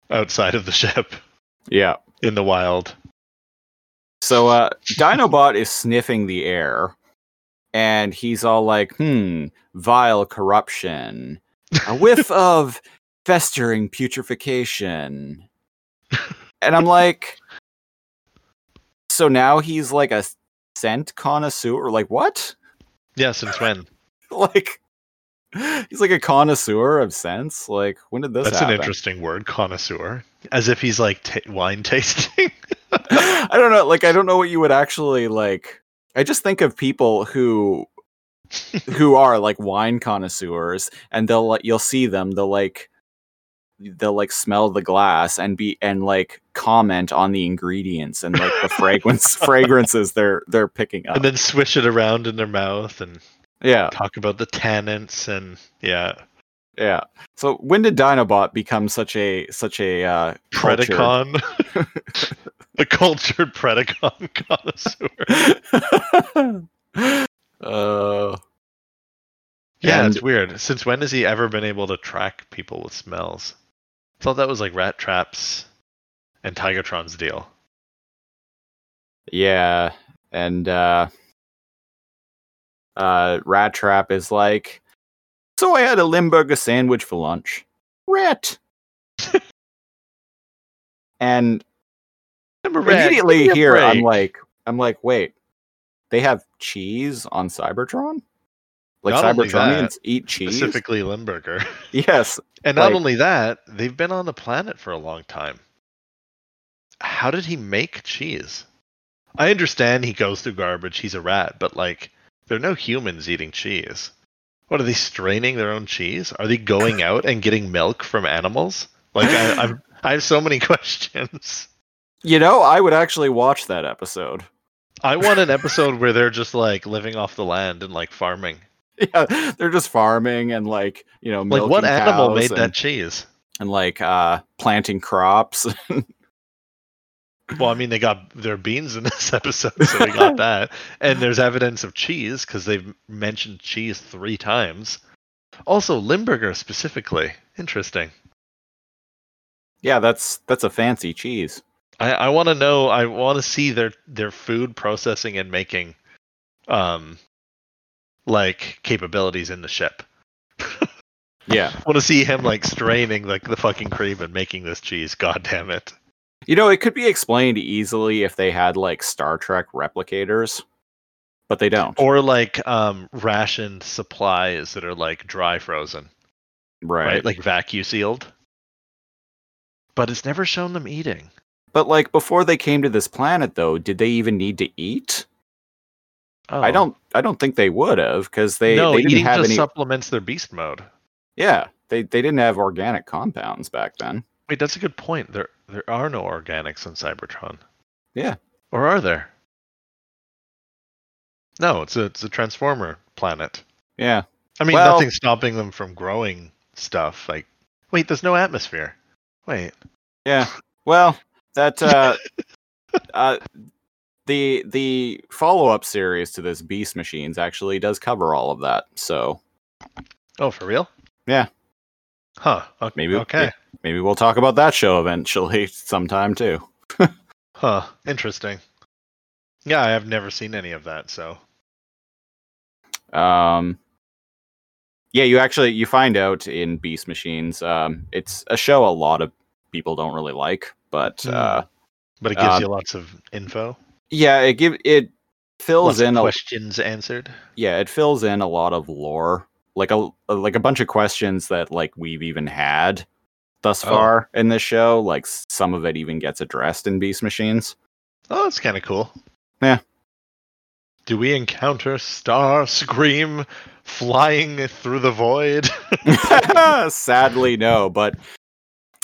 outside of the ship Yeah. in the wild. So uh Dinobot is sniffing the air and he's all like, "Hmm, vile corruption. A whiff [laughs] of festering putrefaction." [laughs] And I'm like, so now he's like a scent connoisseur like what? Yeah, since when? [laughs] like he's like a connoisseur of scents? Like when did this That's happen? an interesting word, connoisseur. As if he's like ta wine tasting. [laughs] [laughs] I don't know. Like, I don't know what you would actually like. I just think of people who who are like wine connoisseurs, and they'll like you'll see them. They'll like they'll like smell the glass and be and like comment on the ingredients and like the fragrance [laughs] fragrances they're they're picking up. and then swish it around in their mouth and yeah, talk about the tannins and yeah. yeah. So when did Dinobot become such a such a uh, Predacon. a [laughs] cultured Predacon [laughs] connoisseur. uh, Yeah, And- it's weird. Since when has he ever been able to track people with smells? I thought that was like Rat Traps and Tigatron's deal. Yeah, and uh uh Rat Trap is like, so I had a Limburger sandwich for lunch. Rat. [laughs] and Rat, immediately here I'm like I'm like, wait, they have cheese on Cybertron? Like Not Cybertronians eat cheese? specifically Limburger. [laughs] [laughs] Yes. And not only that, they've been on the planet for a long time. How did he make cheese? I understand he goes through garbage, he's a rat, but like there are no humans eating cheese. What are they straining their own cheese? Are they going out and getting milk from animals? Like I, I'm, [laughs] I have so many questions. You know, I would actually watch that episode. I want an episode where they're just like living off the land and like farming. [laughs] Yeah, they're just farming and like, you know, Like what animal made and- that cheese? and like uh planting crops. [laughs] Well, I mean, they got their beans in [laughs] this episode, so we got that. And there's evidence of cheese because they've mentioned cheese three times. Also, Limburger specifically. Interesting. yeah, that's that's a fancy cheese. I, I want to know. I want to see their their food processing and making, um, like capabilities in the ship. [laughs] Yeah. I want to see him like straining like the fucking cream and making this cheese. God damn it! You know, it could be explained easily if they had like Star Trek replicators, but they don't. Or like um rationed supplies that are like dry frozen. right. right? Like vacuum sealed. But it's never shown them eating. but like before they came to this planet though, did they even need to eat? Oh. I don't I don't think they would have cuz they no, they didn't eating have just any supplements their beast mode. Yeah, they they didn't have organic compounds back then. Wait, that's a good point. There there are no organics in Cybertron. Yeah. Or are there? No, it's a it's a transformer planet. Yeah. I mean, Well- nothing's stopping them from growing stuff. Like, wait, there's no atmosphere. Wait, Yeah. Well, that uh, [laughs] uh, the the follow up series to this Beast Machines actually does cover all of that. So oh, for real? Yeah. Huh. o- maybe Okay. maybe we'll talk about that show eventually [laughs] sometime too. [laughs] Huh. Interesting. Yeah, I have never seen any of that. So. Um, yeah, you actually you find out in Beast Machines. Um, it's a show a lot of people don't really like, but Hmm. uh, But it gives Um, you lots of info. Yeah, it give it fills Lots in a questions answered. yeah, it fills in a lot of lore, like a like a bunch of questions that like we've even had thus Oh. far in this show. Like some of it even gets addressed in Beast Machines. Oh, that's kind of cool. Yeah. Do we encounter Starscream flying through the void? [laughs] [laughs] Sadly, no, but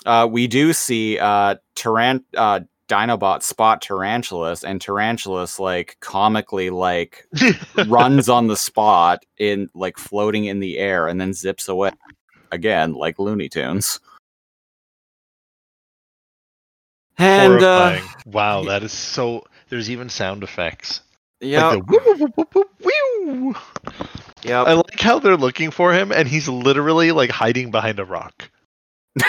uh, we do see uh, Taran- uh, Dinobot spot Tarantulas, and Tarantulas like comically like [laughs] runs on the spot in like floating in the air and then zips away again like Looney Tunes. And uh, wow, that is so. There's even sound effects. yeah, Like yeah. I like how they're looking for him, and he's literally like hiding behind a rock. [laughs]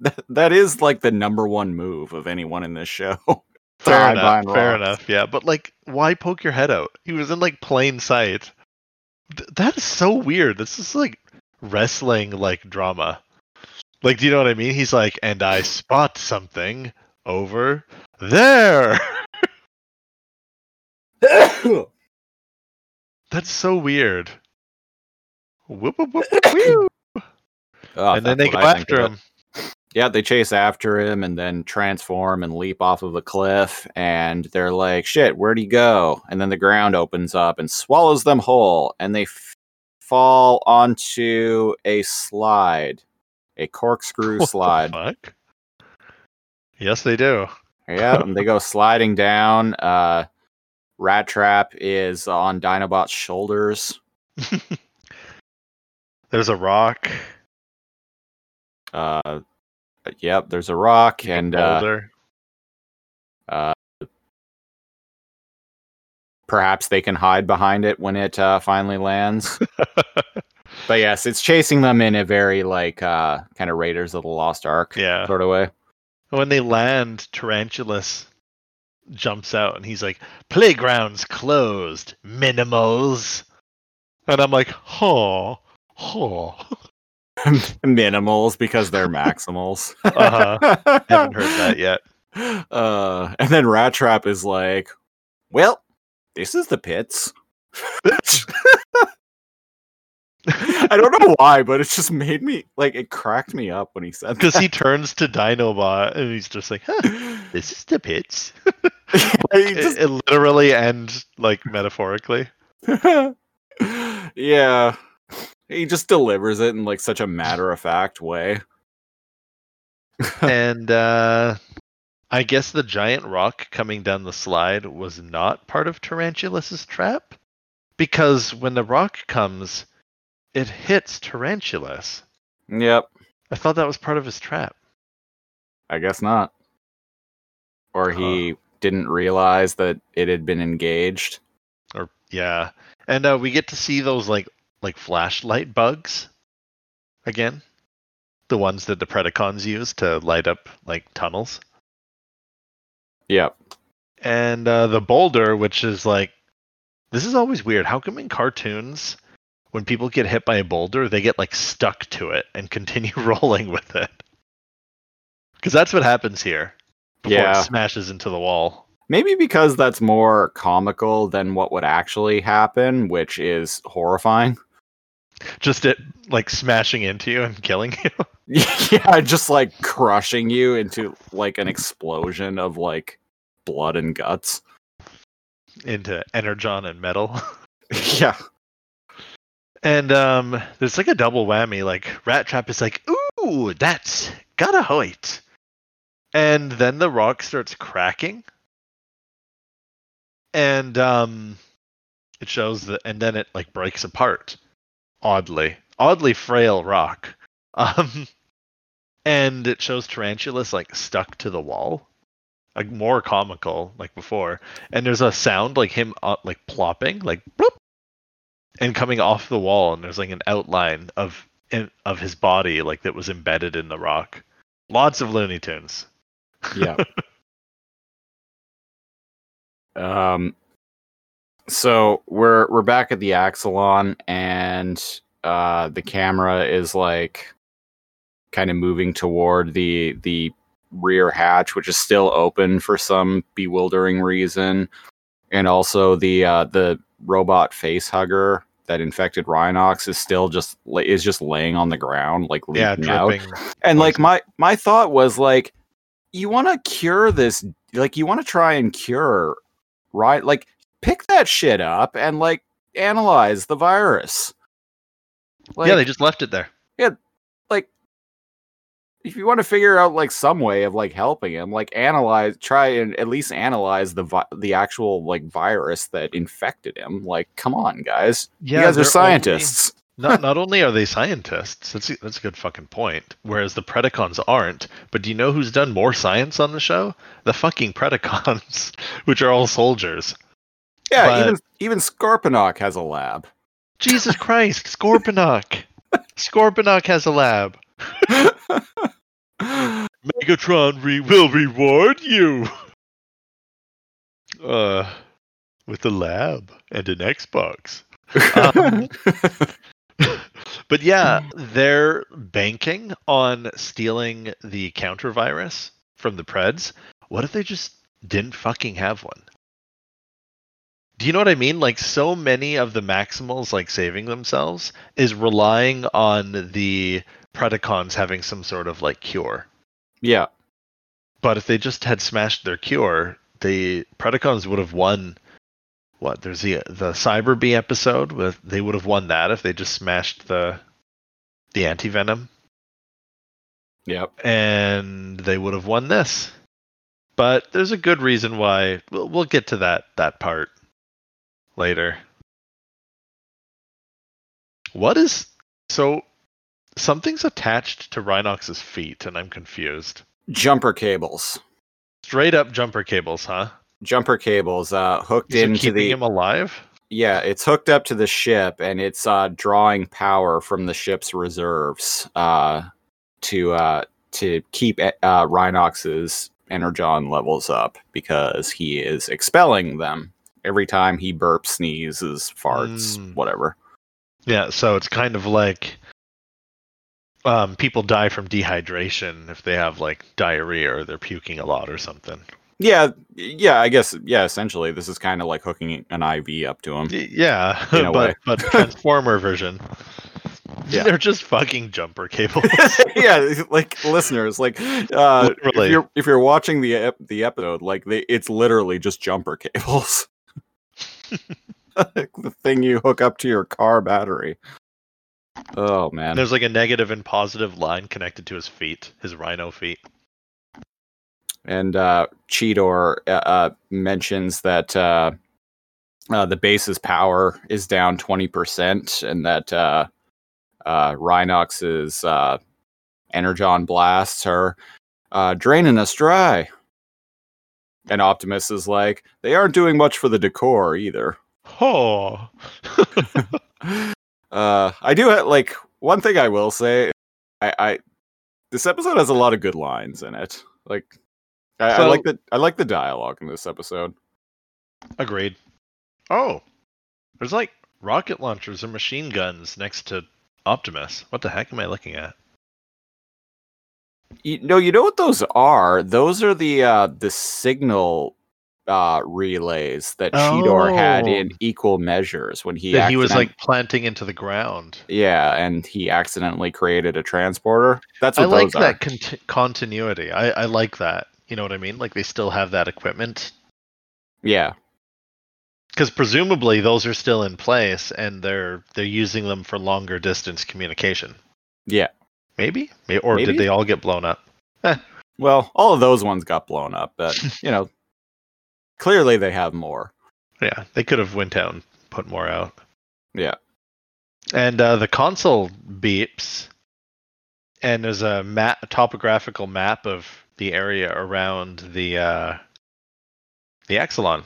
That, that is like the number one move of anyone in this show. [laughs] Fair Hide enough. Fair rocks. enough. Yeah, but like, why poke your head out? He was in like plain sight. Th- that is so weird. This is like wrestling like drama. Like, do you know what I mean? He's like, and I spot something over there. [coughs] That's so weird. Whoop, whoop, whoop, [coughs] whew. Oh, ah, and then they go what I think after of it. him. Yeah, they chase after him and then transform and leap off of a cliff. And they're like, shit, where'd he go? And then the ground opens up and swallows them whole. And they f- fall onto a slide, a corkscrew [laughs] What the slide. fuck? Yes, they do. Yeah, and they go [laughs] sliding down. Uh, Rat Trap is on Dinobot's shoulders. [laughs] There's a rock. Uh, yep, there's a rock and uh, uh, perhaps they can hide behind it when it uh, finally lands. [laughs] but yes, it's chasing them in a very like uh, kind of Raiders of the Lost Ark yeah. sort of way. When they land, Tarantulas jumps out and he's like, "Playgrounds closed, minimals." And I'm like, "Huh, huh." [laughs] [laughs] Minimals because they're Maximals. [laughs] Uh-huh. Haven't heard that yet. [laughs] Uh, and then Rat Trap is like, "Well, this is the pits." I don't know why, but it just made me like it cracked me up when he said Because he turns to Dinobot and he's just like, huh, "This is the pits." He It, it literally and like metaphorically. yeah, he just delivers it in like such a matter of fact way. [laughs] and uh, I guess the giant rock coming down the slide was not part of Tarantulas' trap because when the rock comes, it hits Tarantulas. Yep, I thought that was part of his trap. I guess not. Or he didn't realize that it had been engaged. Or yeah, and uh, we get to see those like like flashlight bugs again, the ones that the Predacons use to light up like tunnels. Yep. and uh, the boulder, which is like, this is always weird. How come in cartoons, when people get hit by a boulder, they get like stuck to it and continue [laughs] rolling with it? Because that's what happens here. Before Yeah. it smashes into the wall. Maybe because that's more comical than what would actually happen, which is horrifying. Just it like smashing into you and killing you. [laughs] [laughs] yeah, just like crushing you into like an explosion of like blood and guts. into energon and metal. [laughs] yeah. And um there's like a double whammy. Like Rat Trap is like, ooh, that's gotta hoit. And then the rock starts cracking. And um it shows that, and then it like breaks apart. Oddly, oddly frail rock. [laughs] Um, and it shows Tarantulas like stuck to the wall, like more comical like before. And there's a sound like him uh, like plopping, like bloop, and coming off the wall, and there's like an outline of in, of his body like that was embedded in the rock. Lots of Looney Tunes. Yeah. [laughs] um. So we're we're back at the Axalon, and uh, the camera is like kind of moving toward the the rear hatch, which is still open for some bewildering reason, and also the uh, the robot face hugger that infected Rhinox is still just is just laying on the ground, like Yeah, out. And like my my thought was like, you want to cure this, like you want to try and cure, right? Like pick that shit up and like analyze the virus. Like, yeah, they just left it there. Yeah, like if you want to figure out like some way of like helping him, like analyze, try and at least analyze the vi- the actual like virus that infected him. Like, come on, guys, Yeah, you guys are scientists. [laughs] not not only are they scientists, that's that's a good fucking point. Whereas the Predacons aren't. But do you know who's done more science on the show? The fucking Predacons, [laughs] which are all soldiers. Yeah, but- even even Scorponok has a lab. Jesus Christ, Scorponok. Scorponok [laughs] has a lab. [laughs] Megatron re- will reward you. Uh, with a lab and an Xbox. Um, [laughs] but yeah, they're banking on stealing the counter virus from the Preds. What if they just didn't fucking have one? Do you know what I mean? Like so many of the Maximals like saving themselves is relying on the Predacons having some sort of like cure. yeah, But if they just had smashed their cure, the Predacons would have won. What? There's the the Cyber Bee episode with they would have won that if they just smashed the the anti venom, yep. and they would have won this. But there's a good reason why. We'll, we'll get to that that part later. What is so? Something's attached to Rhinox's feet, and I'm confused. Jumper cables. Straight up jumper cables, huh? Jumper cables uh, hooked Is into keeping the him alive? Yeah, it's hooked up to the ship and it's uh, drawing power from the ship's reserves uh, to uh, to keep uh, Rhinox's energon levels up because he is expelling them every time he burps, sneezes, farts, Mm. whatever. Yeah, so it's kind of like um, people die from dehydration if they have like diarrhea or they're puking a lot or something. Yeah, yeah, I guess yeah. Essentially, this is kind of like hooking an IV up to him. Yeah, [laughs] but way. but [laughs] transformer version. Yeah. [laughs] They're just fucking jumper cables. yeah, like listeners, like uh, if you're if you're watching the ep- the episode, like they, it's literally just jumper cables. [laughs] the thing you hook up to your car battery. Oh man. And there's like a negative and positive line connected to his feet, his rhino feet. and uh, Cheetor uh, uh, mentions that uh, uh, the base's power is down twenty percent, and that uh, uh, Rhinox's uh, energon blasts are uh, draining us dry. And Optimus is like, they aren't doing much for the decor either. Oh, [laughs] [laughs] uh, I do ha- like one thing I will say. I, I this episode has a lot of good lines in it. Like, I, I like the I like the dialogue in this episode. agreed. Oh, there's like rocket launchers and machine guns next to Optimus. What the heck am I looking at? You, no, you know what those are? Those are the uh, the signal uh, relays that Cheetor had Oh. in equal measures when he that he was like planting into the ground. yeah, and he accidentally created a transporter. That's I what like are. that conti- continuity. I, I like that. You know what I mean? Like they still have that equipment Yeah, because presumably those are still in place and they're they're using them for longer distance communication. yeah. Maybe, May- or Maybe? did they all get blown up? Well, all of those ones got blown up, but [laughs] you know, clearly they have more. Yeah, they could have went down and put more out. Yeah. And uh, the console beeps, and there's a map, a topographical map of the area around the uh, the Axalon.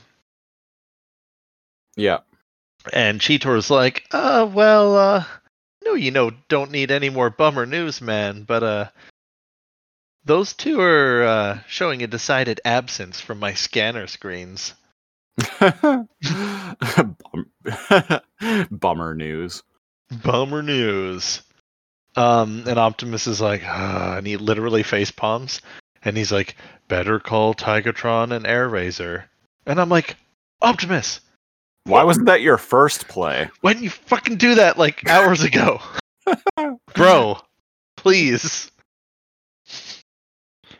Yeah. And Cheetor's like, uh, well, uh, no, you know, don't need any more bummer news, man, but, uh, those two are uh, showing a decided absence from my scanner screens. [laughs] Bum- [laughs] Bummer news. Bummer news. Um, and Optimus is like, "Ah," and he literally face palms, and he's like, better call Tigatron and Airrazor. And I'm like, Optimus, Why wasn't that your first play? why didn't you fucking do that like [laughs] hours ago? Bro, please.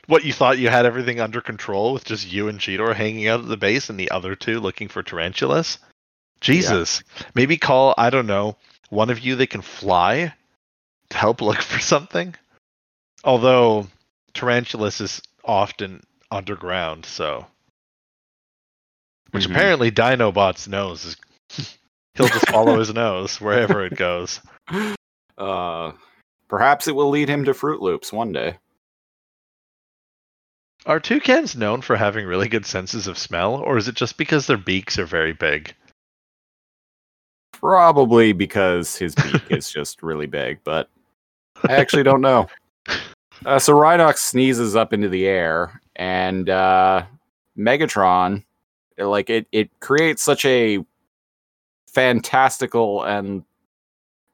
What, you thought you had everything under control with just you and Cheetor hanging out at the base and the other two looking for tarantulas? Jesus. Maybe call, I don't know, one of you that can fly to help look [laughs] for something? Although tarantulas is often underground, so. Which Mhm. apparently Dinobot's nose is. [laughs] He'll just follow his nose wherever it goes. Uh, perhaps it will lead him to Fruit Loops one day. Are toucans known for having really good senses of smell, or is it just because their beaks are very big? Probably because his beak is [laughs] just really big, but I actually don't know. Uh, so Rhinox sneezes up into the air, and uh, Megatron, like it, it creates such a fantastical and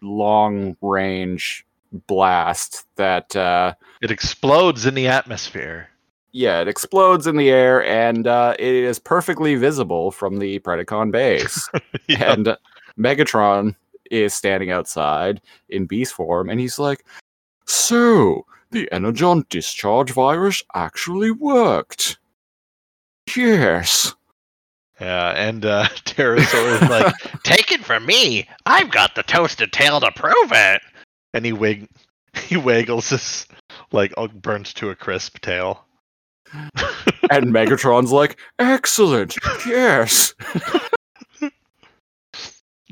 long range blast that uh, It explodes in the atmosphere. yeah, it explodes in the air, and uh, it is perfectly visible from the Predacon base. [laughs] Yeah. and Megatron is standing outside in beast form, and he's like, "So the Energon discharge virus actually worked." Yes. Yeah, and uh, [laughs] Terrorsaur is like, [laughs] "Take it from me, I've got the toasted tail to prove it." And he wig, [laughs] he waggles his like all burnt to a crisp tail. And Megatron's like, "Excellent. Yes."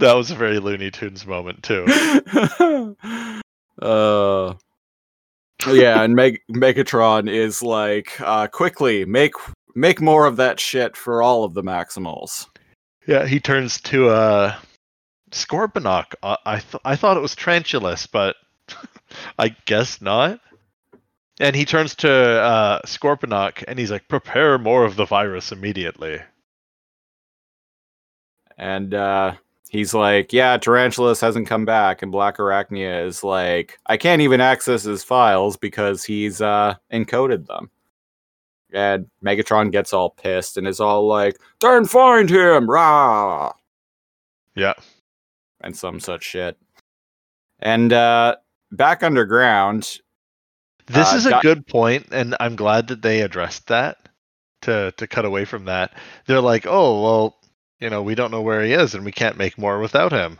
That was a very Looney Tunes moment too. uh yeah, and Meg- Megatron is like, uh, quickly make make more of that shit for all of the Maximals. Yeah, he turns to uh Scorponok. Uh, I th- I thought it was Transulus, but [laughs] I guess not. And he turns to uh Scorponok and he's like, "Prepare more of the virus immediately." And uh, he's like, yeah, Tarantulas hasn't come back. And Black Arachnia is like, I can't even access his files because he's uh, encoded them. And Megatron gets all pissed and is all like, then find him, rah! Yeah. And some such shit. And uh, back underground, This Uh, is a good point, and I'm glad that they addressed that to to cut away from that. They're like, "Oh, well, you know, we don't know where he is, and we can't make more without him."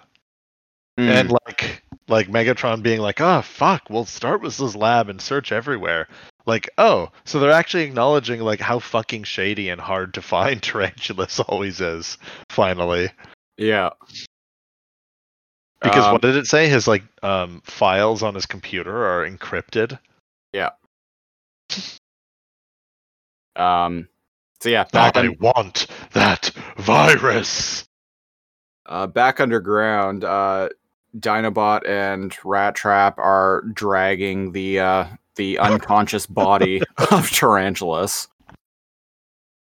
mm, And like like Megatron being like, "Oh, fuck, we'll start with this lab and search everywhere." Like, oh, so they're actually acknowledging like how fucking shady and hard to find [laughs] Tarantulas always is. Finally, yeah. because Um, what did it say? His like um files on his computer are encrypted. Yeah. Um, so yeah, back, I un- want that virus. uh, back underground, uh, Dinobot and Rat Trap are dragging the uh, the unconscious body [laughs] of Tarantulas.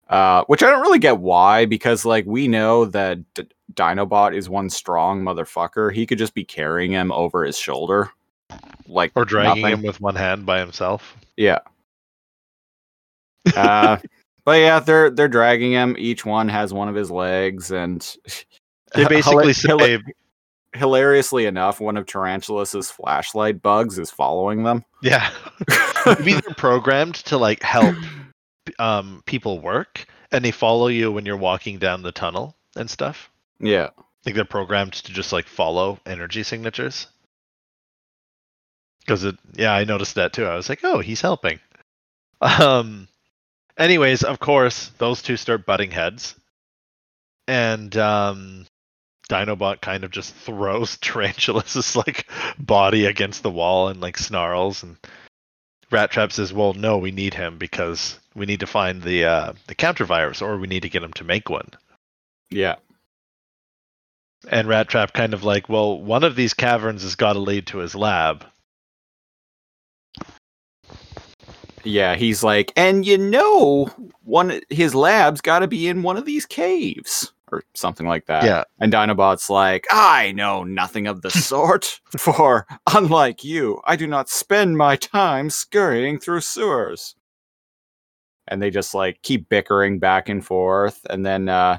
Uh, which I don't really get why, because like we know that D- Dinobot is one strong motherfucker. He could just be carrying him over his shoulder, like Or dragging nothing. him with one hand by himself. Yeah. Uh, [laughs] but yeah, they're they're dragging him. Each one has one of his legs, and They [laughs] basically Hila- say, hilariously enough, one of Tarantulas's flashlight bugs is following them. yeah, [laughs] maybe they're programmed to like help um, people work, and they follow you when you're walking down the tunnel and stuff. yeah. Like they're programmed to just like follow energy signatures. Because it, yeah, I noticed that too. I was like, oh, he's helping. Um. Anyways, of course, those two start butting heads, and um, Dinobot kind of just [laughs] throws Tarantulas' like body against the wall and like snarls and Rat Trap says, "Well, no, we need him because we need to find the uh, the counter virus, or we need to get him to make one." Yeah. And Rat Trap kind of like, "Well, one of these caverns has got to lead to his lab." Yeah, he's like, and you know, one his lab's got to be in one of these caves or something like that. yeah, And Dinobot's like, I know nothing of the [laughs] sort, for unlike you, I do not spend my time scurrying through sewers. And they just like keep bickering back and forth, and then uh,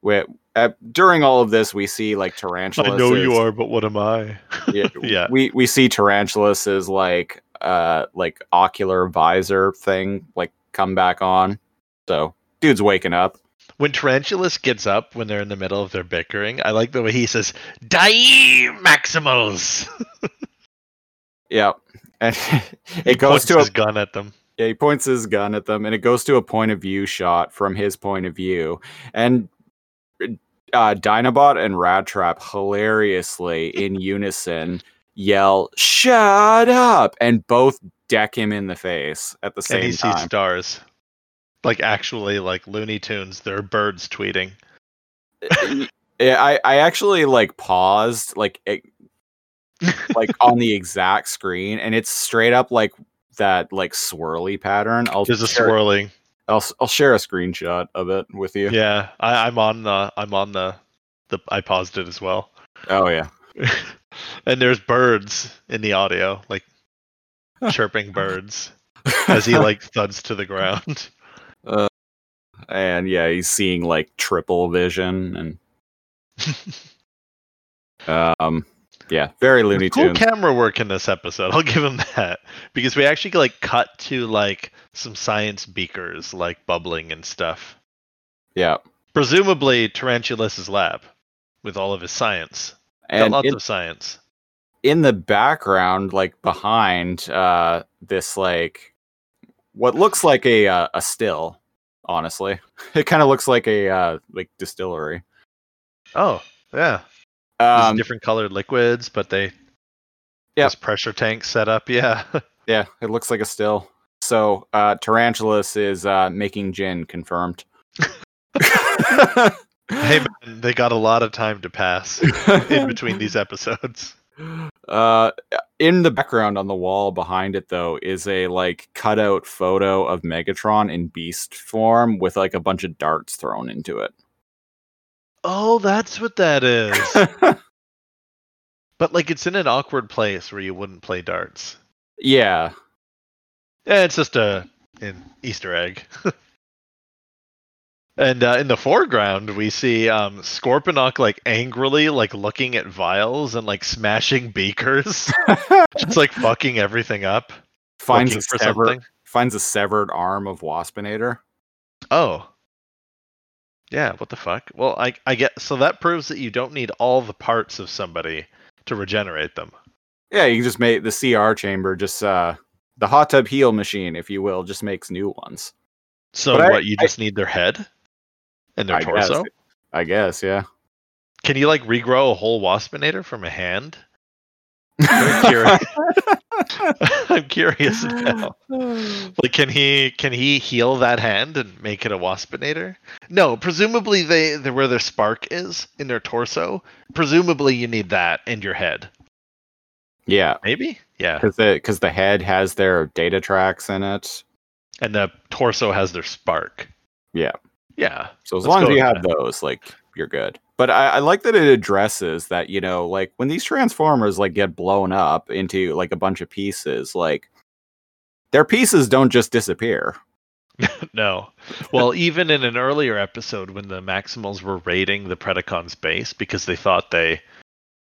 we, uh during all of this, we see like Tarantulas. I know you are, but what am I? [laughs] Yeah, [laughs] Yeah. we we see Tarantulas is like uh like ocular visor thing like come back on. So dude's waking up. When Tarantulas gets up when they're in the middle of their bickering, I like the way he says, "Die, Maximals!" [laughs] Yeah. And [laughs] He it goes points to a gun at them. Yeah, he points his gun at them, and it goes to a point of view shot from his point of view. And uh, Dinobot and Rat Trap hilariously in unison yell, "Shut up!" and both deck him in the face at the and same he sees time. stars. Like actually, like Looney Tunes, there are birds tweeting. [laughs] yeah, I I actually like paused like it, [laughs] like on the exact screen, and it's straight up like that like swirly pattern. I'll There's a swirling. I'll I'll share a screenshot of it with you. Yeah, I, I'm on the. I'm on the. The I paused it as well. Oh yeah. [laughs] and there's birds in the audio, like chirping birds as he like thuds to the ground. And yeah, he's seeing like triple vision and [laughs] um yeah, very Looney Tunes. cool camera work in this episode. [laughs] I'll give him that because we actually like cut to like some science beakers like bubbling and stuff. yeah. Presumably Tarantulas' lab with all of his science. And lots in, of science. in the background, like behind uh this like what looks like a uh, a still, honestly. [laughs] It kind of looks like a uh like distillery. Oh, yeah. Um different colored liquids, but they Yep. there's pressure tank set up. Yeah. [laughs] yeah, it looks like a still. So, uh Tarantulas is uh making gin confirmed. [laughs] hey man, they got a lot of time to pass in between these episodes. Uh, in the background on the wall behind it, though, is a like cutout photo of Megatron in beast form with like a bunch of darts thrown into it. Oh, that's what that is. [laughs] but like it's in an awkward place where you wouldn't play darts. yeah, Yeah, it's just a an Easter egg. [laughs] and uh, in the foreground, we see um, Scorponok like angrily like looking at vials and like smashing [laughs] beakers, [laughs] just like fucking everything up. finds a severed something. finds a severed arm of Waspinator. Oh. Yeah, what the fuck? Well, I I get so that proves that you don't need all the parts of somebody to regenerate them. Yeah, you can just make the CR chamber just uh the hot tub heal machine, if you will, just makes new ones. So But I- what? You I- just need their head and their I guess. torso. I guess, yeah. Can you like regrow a whole Waspinator from a hand? [laughs] [laughs] I'm curious. I'm curious now. Like, can he can he heal that hand and make it a Waspinator? No, presumably they, they where their spark is in their torso. Presumably you need that in your head. Yeah, Maybe, yeah. because the because the head has their data tracks in it. And the torso has their spark. Yeah. Yeah. So as long as you have those, like you're good. But I, I like that it addresses that, you know, like when these transformers like get blown up into like a bunch of pieces, like their pieces don't just disappear. [laughs] No. Well, even in an earlier episode when the Maximals were raiding the Predacons base because they thought they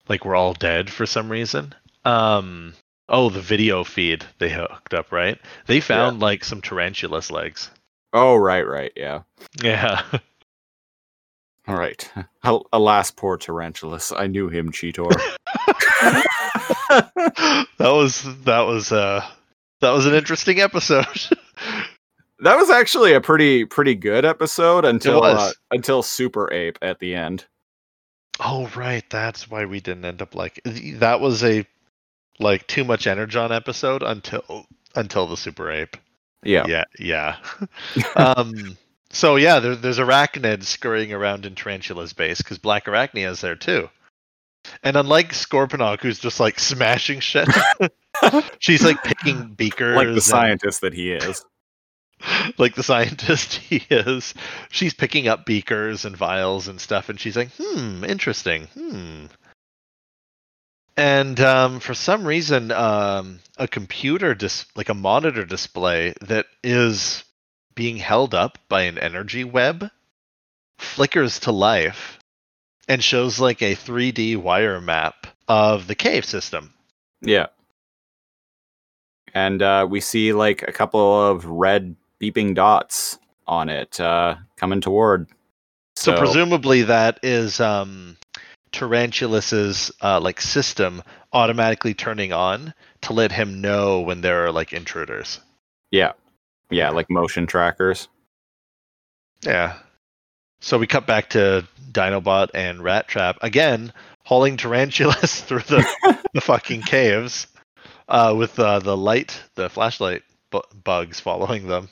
like were all dead for some reason. Um oh, the video feed they hooked up, right? They found like some Tarantulas legs. Oh, right, right, yeah. Yeah. [laughs] All right. [laughs] Al- Alas, poor Tarantulas. I knew him, Cheetor. [laughs] that was that was uh that was an interesting episode. that was actually a pretty pretty good episode until uh, until Super Ape at the end. Oh right, that's why we didn't end up like that was a like too much energon episode until until the super ape. Yeah. Yeah, yeah. [laughs] um so yeah, there, there's arachnids scurrying around in Tarantula's base because Black Arachnia is there too. And unlike Scorponok, who's just like smashing shit, [laughs] she's like picking [laughs] beakers. like the and- scientist that he is. like the scientist he is. She's picking up beakers and vials and stuff, and she's like, "Hmm, interesting. Hmm." And um, for some reason, um, a computer, dis- like a monitor display that is being held up by an energy web, flickers to life and shows like a 3D wire map of the cave system. Yeah. And uh, we see like a couple of red beeping dots on it uh, coming toward. So, presumably that is um, Tarantulas's uh, like system automatically turning on to let him know when there are like intruders. yeah, yeah, like motion trackers. Yeah. So we cut back to Dinobot and Rat Trap again, hauling Tarantulas [laughs] through the, [laughs] the fucking caves uh, with uh, the light, the flashlight bu- bugs following them.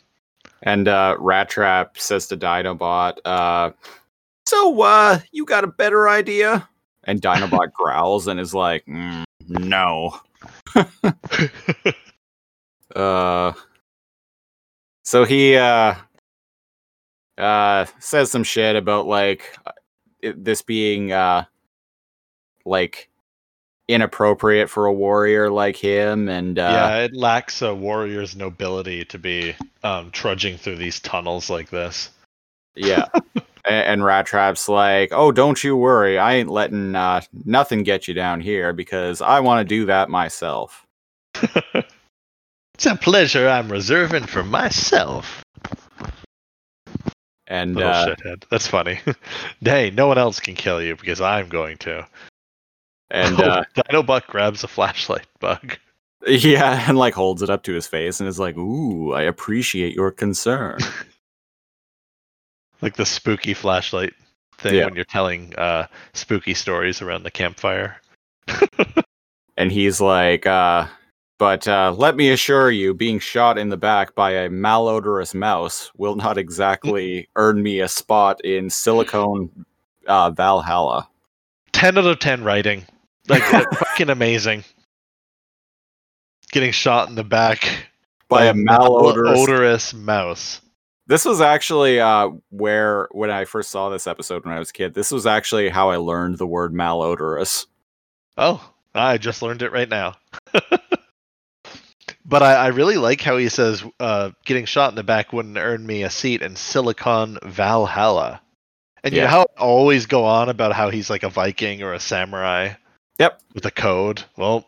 And uh, Rat Trap says to Dinobot, uh, "So, uh, you got a better idea?" And Dinobot [laughs] growls and is like, "Mm, "No." [laughs] Uh, so he uh, uh, says some shit about like uh, it, this being uh, like inappropriate for a warrior like him, and uh, yeah, it lacks a warrior's nobility to be um, trudging through these tunnels like this. Yeah. [laughs] A- and Rat Trap's like, "Oh, don't you worry. I ain't letting uh, nothing get you down here because I want to do that myself." [laughs] It's a pleasure I'm reserving for myself. And Little uh, shithead. That's funny. [laughs] hey, no one else can kill you because I'm going to. and [laughs] uh, Buck grabs a flashlight bug. yeah, and like holds it up to his face and is like, "Ooh, I appreciate your concern." Like the spooky flashlight thing Yeah. when you're telling uh, spooky stories around the campfire. [laughs] and he's like, uh, "But uh, let me assure you, being shot in the back by a malodorous mouse will not exactly [laughs] earn me a spot in Silicone uh, Valhalla." Ten out of ten writing, like [laughs] fucking amazing. Getting shot in the back By a malodorous odorous mouse. This was actually uh, where, when I first saw this episode when I was a kid, this was actually how I learned the word malodorous. Oh, I just learned it right now. [laughs] but I, I really like how he says uh, getting shot in the back wouldn't earn me a seat in Silicon Valhalla. And you know how I always go on about how he's like a Viking or a samurai? Yep. With a code. Well,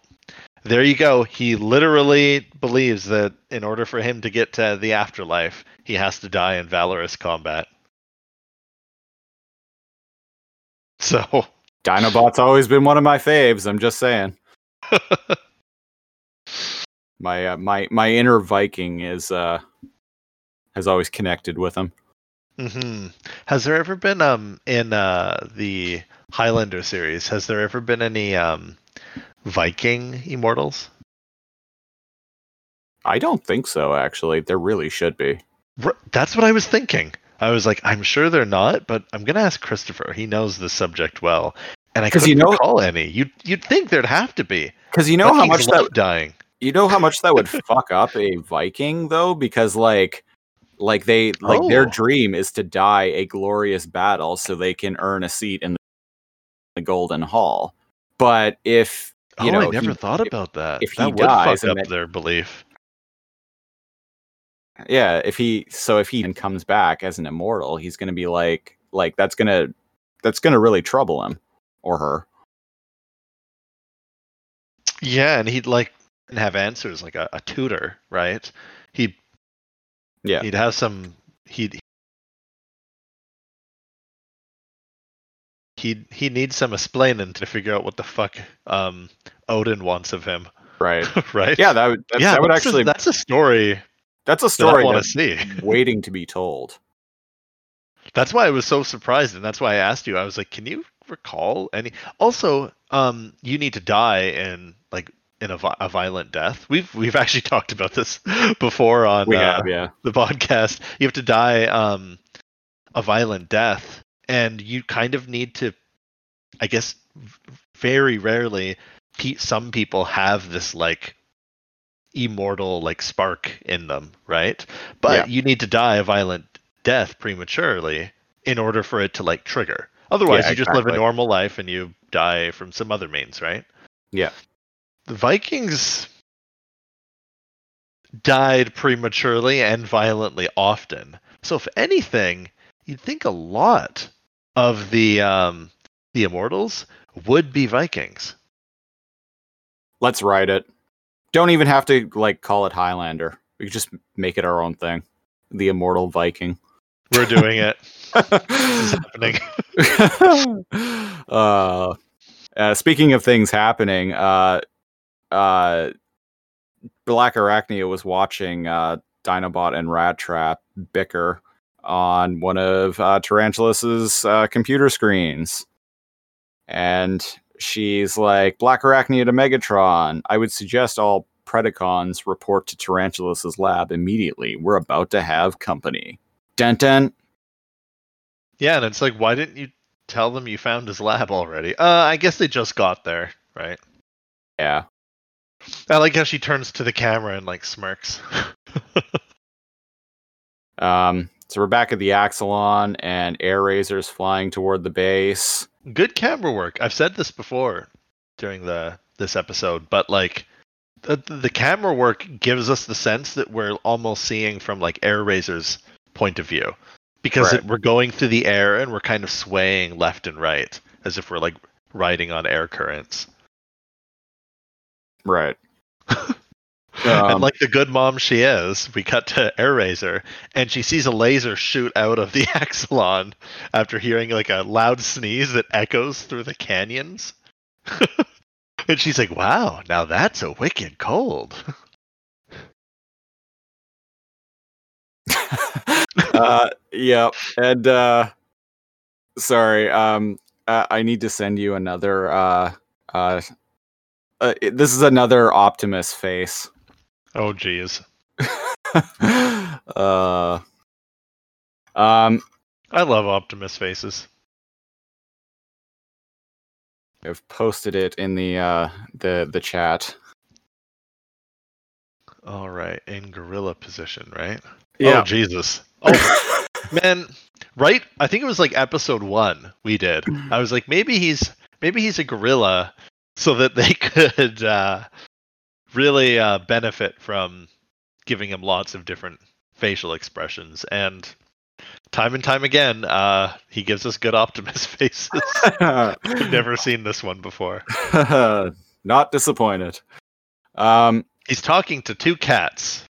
there you go. He literally believes that in order for him to get to the afterlife, he has to die in valorous combat. [laughs] So Dinobot's always been one of my faves. I'm just saying. [laughs] My uh, my my inner Viking is uh has always connected with him. hmm Has there ever been um in uh the Highlander series? Has there ever been any um Viking immortals? I don't think so. Actually, there really should be. R- That's what I was thinking. I was like, I'm sure they're not, but I'm gonna ask Christopher. He knows the subject well, and I couldn't you know- recall any. You'd you'd think there'd have to be. Because you know how much that dying. you know how much that would [laughs] fuck up a Viking though, because like like they like their Oh. dream is to die a glorious battle so they can earn a seat in the Golden Hall. But if you oh, know I never he- thought about that. if that he would dies fuck up then- their belief. yeah, if he so if he then comes back as an immortal, he's gonna be like like that's gonna that's gonna really trouble him or her. Yeah, and he'd like have answers like a, a tutor, right? He'd Yeah. he'd have some he'd he'd he needs some explaining to figure out what the fuck um Odin wants of him, Right. [laughs] right? Yeah, that would that, yeah, that would that's a- actually that's a story that's a that I want to see. [laughs] waiting to be told. [laughs] That's why I was so surprised, and that's why I asked you. I was like, "Can you recall any. Also, um, you need to die in like in a, a violent death. We've we've actually talked about this before on We uh, have, yeah. the podcast. You have to die um, a violent death, and you kind of need to, I guess, very rarely, some people have this like immortal like spark in them, right? But Yeah. you need to die a violent death prematurely in order for it to like trigger. Otherwise, Yeah, you just live a normal life and you die from some other means, right? Yeah. The Vikings died prematurely and violently often. So if anything, you'd think a lot of the um the immortals would be Vikings. Let's write it. Don't even have to like call it Highlander. We could just make it our own thing. The Immortal Viking. We're doing it. [laughs] Happening. [laughs] uh, uh, speaking of things happening, uh, uh, Black Arachnia was watching uh, Dinobot and Rat Trap bicker on one of uh, Tarantulas's uh, computer screens. And she's like, Black Arachnia to Megatron. I would suggest all Predacons report to Tarantulas's lab immediately. We're about to have company. Dun dun. Yeah, and it's like, why didn't you tell them you found his lab already? Uh, I guess they just got there, right? Yeah. I like how she turns to the camera and like smirks. [laughs] Um, so we're back at the Axalon, and Airrazor's flying toward the base. Good camera work. I've said this before during the this episode, but like the the camera work gives us the sense that we're almost seeing from like Airrazor's point of view because Right. it, we're going through the air and we're kind of swaying left and right as if we're like riding on air currents. Right. [laughs] and Um, like the good mom she is, we cut to Airrazor, and she sees a laser shoot out of the [laughs] Axalon after hearing like a loud sneeze that echoes through the canyons. [laughs] and she's like, "Wow, now that's a wicked cold." [laughs] uh, yeah, and uh, sorry. Um, uh, I need to send you another. Uh, uh, uh, it- this is another Optimus face. Oh, geez. [laughs] uh, um, I love Optimus faces. I've posted it in the uh the the chat. All right, in gorilla position, right? Yeah. Oh, Jesus. [laughs] Oh, man. Right? I think it was like episode one we did. I was like, maybe he's maybe he's a gorilla, so that they [laughs] could uh, really uh, benefit from giving him lots of different facial expressions. And time and time again, uh, he gives us good [laughs] Optimus faces. I've never [laughs] seen this one before. [laughs] Not disappointed. Um, He's talking to two cats.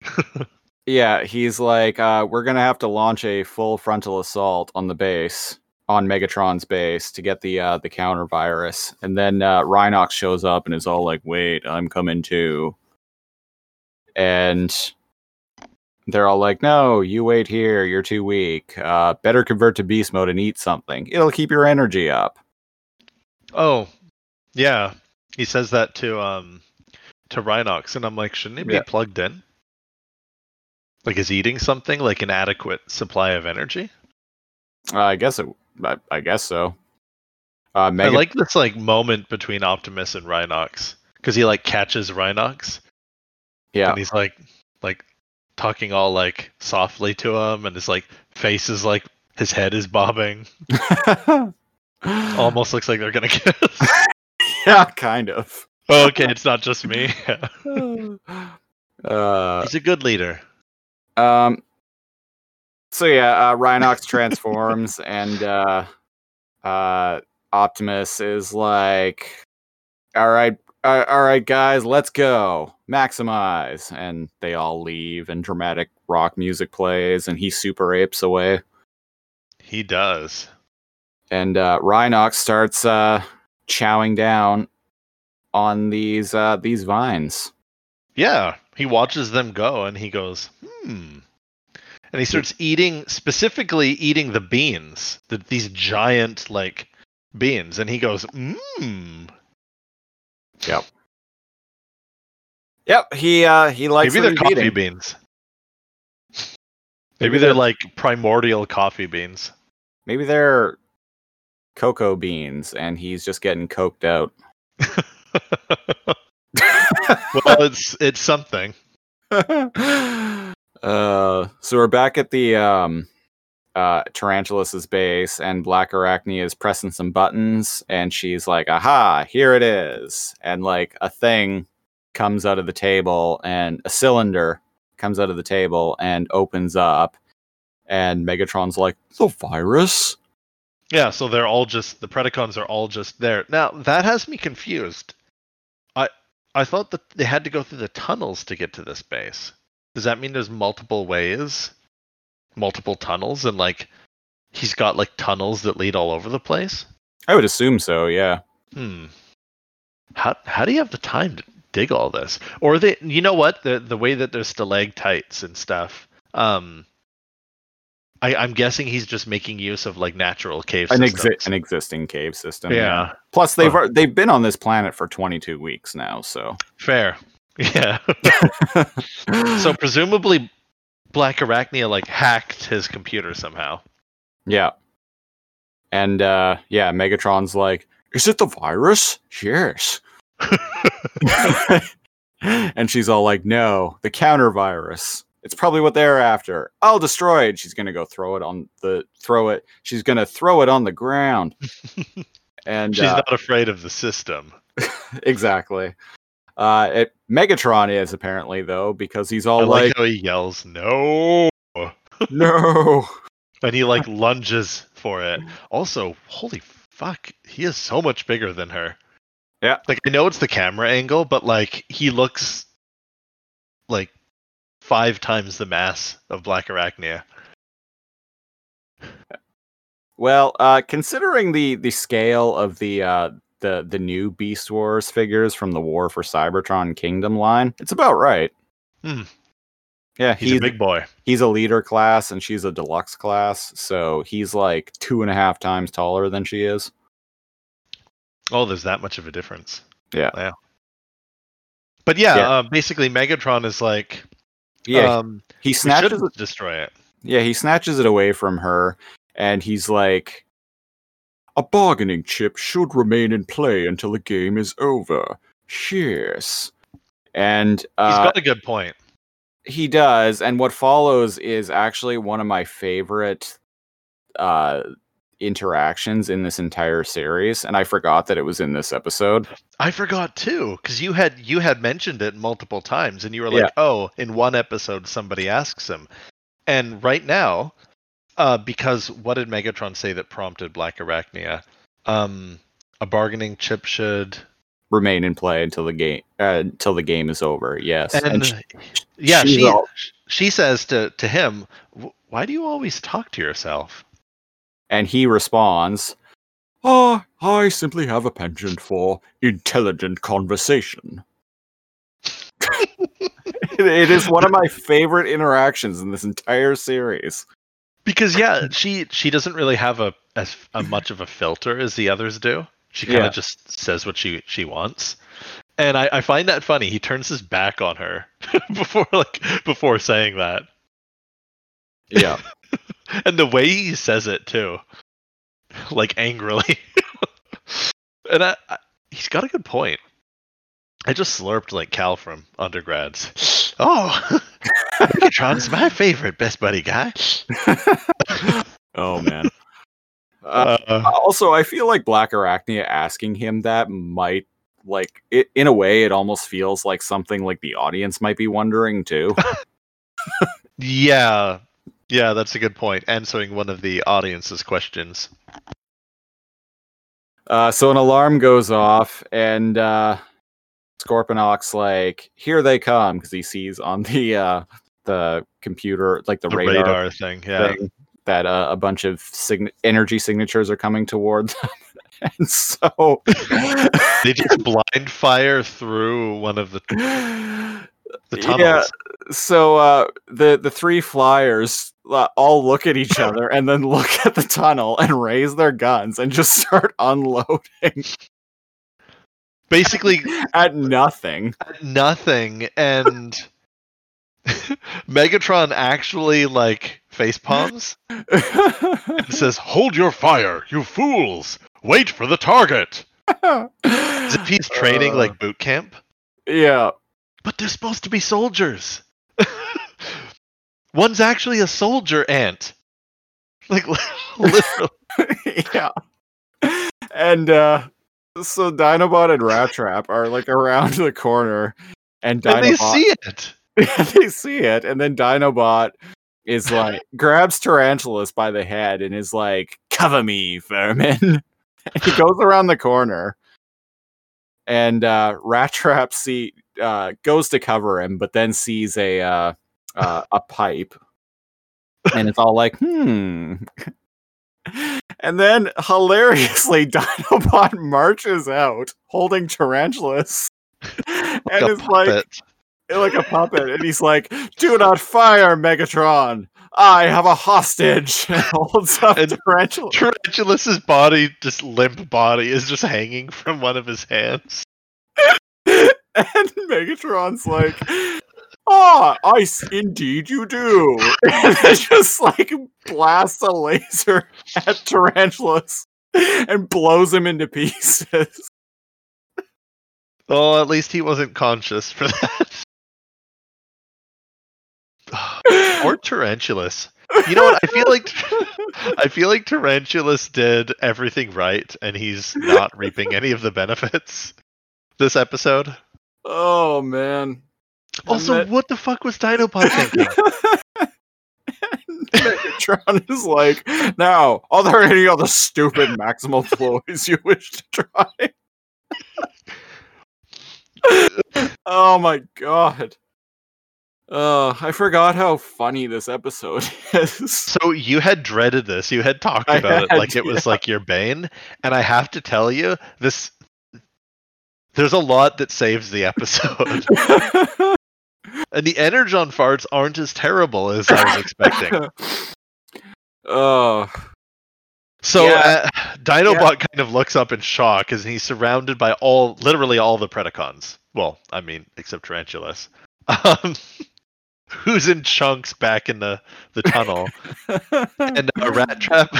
yeah, he's like, uh, we're gonna have to launch a full frontal assault on the base, on Megatron's base, to get the uh, the counter virus. And then uh, Rhinox shows up and is all like, "Wait, I'm coming too." And they're all like, "No, you wait here. You're too weak. Uh, better convert to beast mode and eat something. It'll keep your energy up." Oh, yeah. He says that to um to Rhinox, and I'm like, shouldn't he be Yeah. plugged in? Like, is eating something like an adequate supply of energy? Uh, I guess it. I, I guess so. Uh, Mega- I like this like moment between Optimus and Rhinox because he like catches Rhinox yeah. and he's like like talking all like softly to him, and his like face is like his head is bobbing. [laughs] Almost looks like they're gonna [laughs] kiss. [laughs] yeah, kind of. oh, okay, it's not just me. uh, He's a good leader. um. So yeah, uh, Rhinox transforms, and uh, uh, Optimus is like, "All right, uh, all right, guys, let's go, maximize." And they all leave, and dramatic rock music plays, and he super apes away. He does. and uh, Rhinox starts uh, chowing down on these uh, these vines. Yeah, he watches them go and he goes, hmm. And he starts eating, specifically eating the beans, the, these giant, like, beans, and he goes, mmm. Yep, Yep. he uh he likes Maybe they're coffee eating. beans. Maybe Maybe they're they're- like primordial coffee beans. Maybe they're cocoa beans, and he's just getting coked out. [laughs] [laughs] well, it's it's something. [laughs] uh, so we're back at the um, uh, Tarantulas's base, and Black Arachnia is pressing some buttons, and she's like, "Aha! Here it is!" And like a thing comes out of the table, and a cylinder comes out of the table and opens up, and Megatron's like, "The virus." Yeah, so they're all just the Predacons are all just there. Now that has me confused. I I thought that they had to go through the tunnels to get to this base. Does that mean there's multiple ways, multiple tunnels, and like he's got like tunnels that lead all over the place? I would assume so. Yeah. Hmm. How how do you have the time to dig all this? Or they, you know what, the the way that there's stalactites and stuff. Um, I I'm guessing he's just making use of like natural cave An, systems. exi- an existing cave system. yeah, Plus, they've ar- they've been on this planet for 22 weeks now. So. fair. Yeah. [laughs] so presumably, Black Arachnia like hacked his computer somehow. Yeah. And uh yeah, Megatron's like, "Is it the virus?" Yes. [laughs] [laughs] and she's all like, "No, the counter virus. It's probably what they're after. I'll destroy it." She's going to go throw it on the throw it. She's to throw it on the ground. And She's uh, not afraid of the system. exactly. Uh it, Megatron is apparently though because he's all I like, like, how he yells, "No!" [laughs] [laughs] "No." and he like [laughs] lunges for it. Also, holy fuck, he is so much bigger than her. Yeah. Like I know it's the camera angle, but like he looks like five times the mass of Black Arachnia. Well, uh, considering the the scale of the uh, the the new Beast Wars figures from the War for Cybertron Kingdom line, it's about right. Hmm. Yeah, He's, he's a big boy. he's a leader class and she's a deluxe class, so he's like two and a half times taller than she is. Oh, there's that much of a difference. Yeah. Yeah. But yeah, Yeah. Uh, basically Megatron is like, Yeah, um, he snatches it. destroy it. Yeah, he snatches it away from her, and he's like, "A bargaining chip should remain in play until the game is over." Cheers. and he's got a good point. He does, and what follows is actually one of my favorite uh interactions in this entire series, and I forgot that it was in this episode. I forgot too, because you had you had mentioned it multiple times, and you were Yeah. like, "Oh, in one episode, somebody asks him." And right now, uh, because what did Megatron say that prompted Black Arachnia? Um, a bargaining chip should, Remain in play until the game uh, until the game is over. Yes, and, sh- yeah, she all- she says to to him, "Why do you always talk to yourself?" and he responds, "Oh, I simply have a penchant for intelligent conversation." [laughs] it is one of my favorite interactions in this entire series. Because yeah, she she doesn't really have a as a much of a filter as the others do. She kind of Yeah. just says what she she wants, and I, I find that funny. He turns his back on her [laughs] before like before saying that, Yeah. [laughs] and the way he says it too, [laughs] like angrily. and I, I he's got a good point. I just slurped like Cal from undergrads. Oh, [laughs] Megatron's my favorite best buddy guy. [laughs] oh man. Uh, Uh, also, I feel like Black Arachnia asking him that might, like, it, in a way, it almost feels like something like the audience might be wondering too. [laughs] Yeah, yeah, that's a good point. Answering one of the audience's questions. Uh, so an alarm goes off, and uh, Scorponok's like, "Here they come," because he sees on the uh, the computer, like the, The radar, radar, thing, yeah. thing, that uh, a bunch of sign- energy signatures are coming towards them. [laughs] and so They just blind fire through one of the [laughs] the tunnels. Yeah, so uh, the the three flyers uh, all look at each other and then [laughs] look at the tunnel and raise their guns and just start unloading Basically, [laughs] at nothing. nothing. And [laughs] Megatron actually like face palms and [laughs] says, "Hold your fire, you fools! Wait for the target." As if he's training Uh. like boot camp. yeah. But they're supposed to be soldiers. One's actually a soldier ant. Like literally. yeah. And uh so Dinobot and Rat Trap are like around the corner and And they Dinobot see it. [laughs] they see it and then Dinobot is like [laughs] grabs Tarantulas by the head and is like, cover me, vermin. [laughs] he goes around the corner. And uh Rat Trap see uh goes to cover him, but then sees a uh, uh a pipe. And it's all like, hmm. And then hilariously [laughs] Dinobot marches out holding Tarantulas. [laughs] and is like like a puppet, and he's like, "Do not fire, Megatron! I have a hostage." [laughs] And holds up And- tarantula. Tarantulas' body, just limp body, is just hanging from one of his hands. and Megatron's like, "Ah, I s- indeed you do," [laughs] and then just like blasts a laser [laughs] at Tarantulas and blows him into pieces. [laughs] Oh, at least he wasn't conscious for that. or Tarantulas. You know what? I feel like I feel like Tarantulas did everything right, and he's not reaping any of the benefits this episode. oh man. And Also, then- what the fuck was Dinobot thinking? [laughs] Megatron is like, now, are there any other stupid maximal ploys you wish to try? oh my god. Uh, I forgot how funny this episode [laughs] is. So you had dreaded this. You had talked I about it had, like it was like your bane, and I have to tell you, this there's a lot that saves the episode. [laughs] [laughs] And the energon farts aren't as terrible as I was expecting. [laughs] Oh, So Yeah. uh, Dinobot kind of looks up in shock as he's surrounded by all, literally all the Predacons. Well, I mean, except Tarantulas. [laughs] Um, who's in chunks back in the, the tunnel. and a rat trap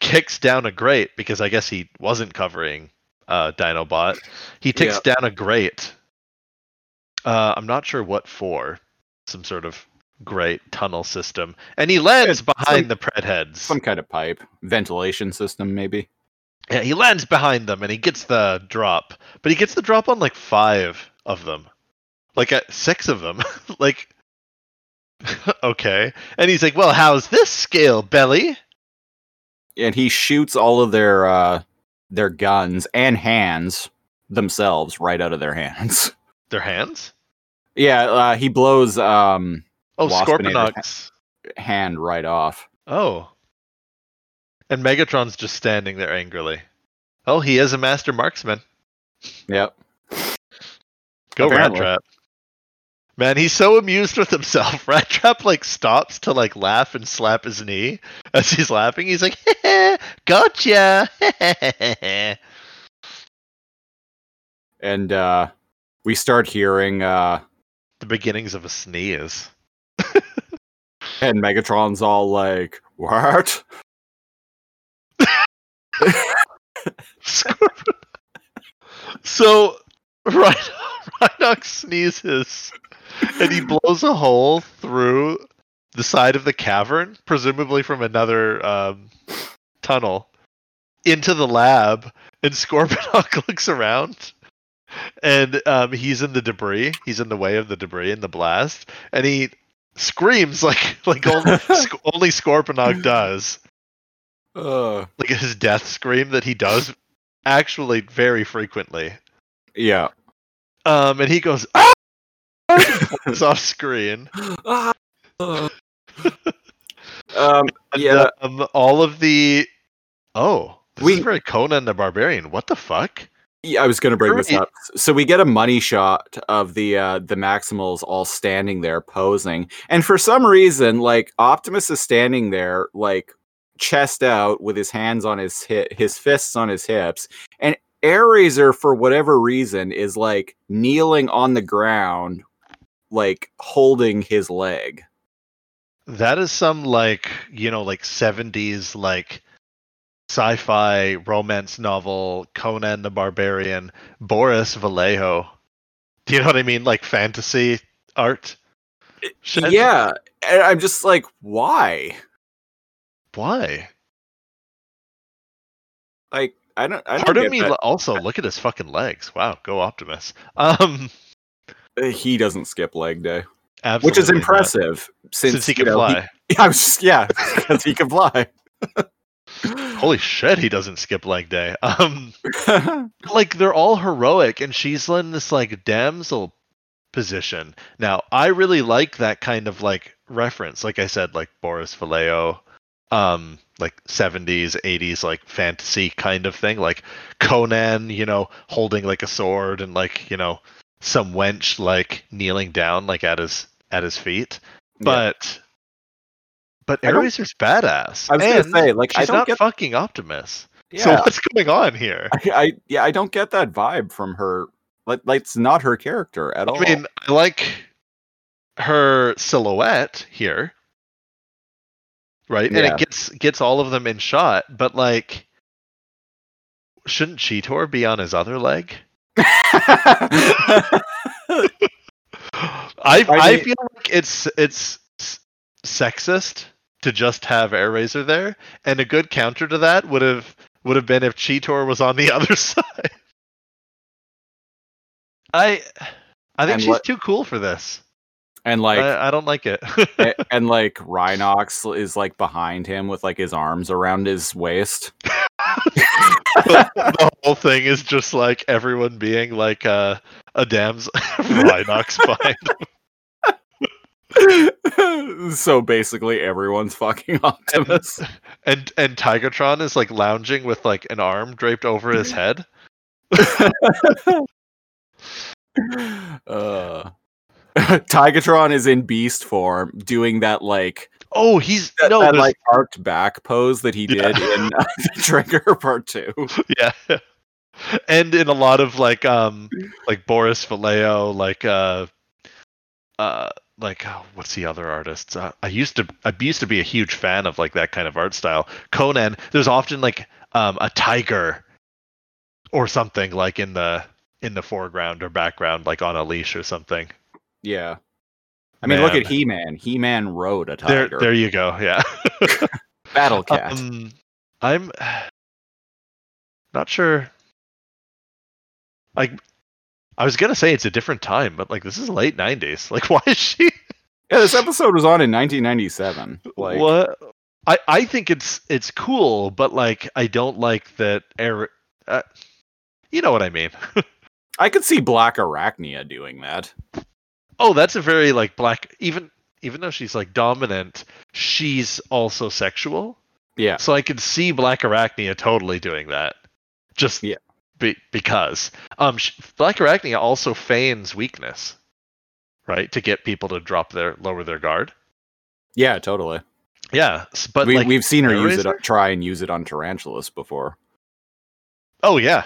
kicks down a grate because I guess he wasn't covering uh, Dinobot. He takes down a grate. Uh, I'm not sure what for. Some sort of great tunnel system, and he lands behind some- the pred heads. some kind of pipe, ventilation system, maybe. Yeah, he lands behind them and he gets the drop, but he gets the drop on like five of them, like at six of them. [laughs] like, [laughs] okay, and he's like, "Well, how's this scale, Belly?" And he shoots all of their uh, their guns and hands themselves right out of their hands. [laughs] Their hands. Yeah, uh, he blows um Oh, Scorponok's. hand right off. Oh. And Megatron's just standing there angrily. Oh, he is a master marksman. Yep. Go Apparently. Rat Trap. Man, he's so amused with himself. [laughs] Rat Trap like stops to like laugh and slap his knee as he's laughing. He's like, [laughs] "Gotcha!" [laughs] And uh we start hearing uh the beginnings of a sneeze. [laughs] and Megatron's all like, "What?" Scorpion. [laughs] so, Rhino- [laughs] Rhinox sneezes and he blows a hole through the side of the cavern, presumably from another um, tunnel, into the lab. And Scorponok looks around and um, he's in the debris. He's in the way of the debris in the blast. And he screams like like only, [laughs] Sc- only Scorponok does Uh, like his death scream that he does actually very frequently. yeah. Um, and he goes, ah! [laughs] It's off screen. [laughs] um, And, yeah. Um, all of the oh, this We- is very Conan the Barbarian. What the fuck? Yeah, I was going to bring this up. So we get a money shot of the uh, the Maximals all standing there posing, and for some reason, like Optimus is standing there, like chest out with his hands on his hip, his fists on his hips, and Airrazor, for whatever reason, is like kneeling on the ground, like holding his leg. That is some like you know like seventies like sci-fi romance novel Conan the Barbarian Boris Vallejo. Do you know what I mean? Like fantasy art. Shit. Yeah, and I'm just like, why? Why? Like, I don't. I don't Part of me that. also look at his fucking legs. Wow, go Optimus. [laughs] Um, Uh, he doesn't skip leg day, absolutely which is impressive since, Since he can know, fly. [laughs] I was just, yeah, [laughs] because he can fly. [gasps] Holy shit, he doesn't skip leg day. [laughs] Um, [laughs] like they're all heroic and she's in this like damsel position now i really like that kind of like reference like i said like boris vallejo um like 70s 80s like fantasy kind of thing like conan you know holding like a sword and like you know some wench like kneeling down like at his at his feet Yeah. But I Airrazor's badass I was and gonna say, like, I she's don't not get, fucking optimus yeah, so what's going on here I, I, yeah, I don't get that vibe from her. Like, like it's not her character at all. I mean, I like her silhouette here, right? And it gets gets all of them in shot, but like, shouldn't Cheetor be on his other leg? [laughs] [laughs] I I, mean- feel like it's it's sexist to just have Airrazor there, and a good counter to that would have would have been if Cheetor was on the [laughs] other side. I I think And she's what- too cool for this. and like, I, I don't like it. a- [laughs] and like, Rhinox is like behind him with like his arms around his waist. [laughs] the whole thing is just like everyone being like uh, a dam's Rhinox behind. [laughs] so basically, everyone's fucking [laughs] Optimus. And and Tigatron is like lounging with like an arm draped over his [laughs] head. uh, Tigatron is in beast form, doing that like Oh, he's that, no, that, like arced back pose that he Yeah. did in uh, Trigger Part Two. yeah. And in a lot of like um like Boris Vallejo, like uh uh like oh, what's the other artists? Uh, I used to I used to be a huge fan of like that kind of art style. Conan, there's often like um a tiger or something like in the in the foreground or background, like on a leash or something. Yeah, I mean, look at He Man. He Man rode a There tiger. there you go. Yeah. [laughs] Battle [laughs] Cat. Um, I'm [sighs] not sure. Like, I was gonna say it's a different time, but like this is late '90s. [laughs] Like, why is she? yeah, this episode was on in 1997. Like, what? I I think it's it's cool, but like I don't like that. Air, uh, you know what I mean? [laughs] I could see Black Arachnia doing that. Oh, that's a very like black. Even even though she's like dominant, she's also sexual. Yeah, So I could see Black Arachnia totally doing that. Just Yeah. Be, because um Black Arachnia also feigns weakness, right, to get people to drop their lower their guard. yeah, totally. Yeah, but we, like we've seen her use it, try and use it on Tarantulas before. oh yeah,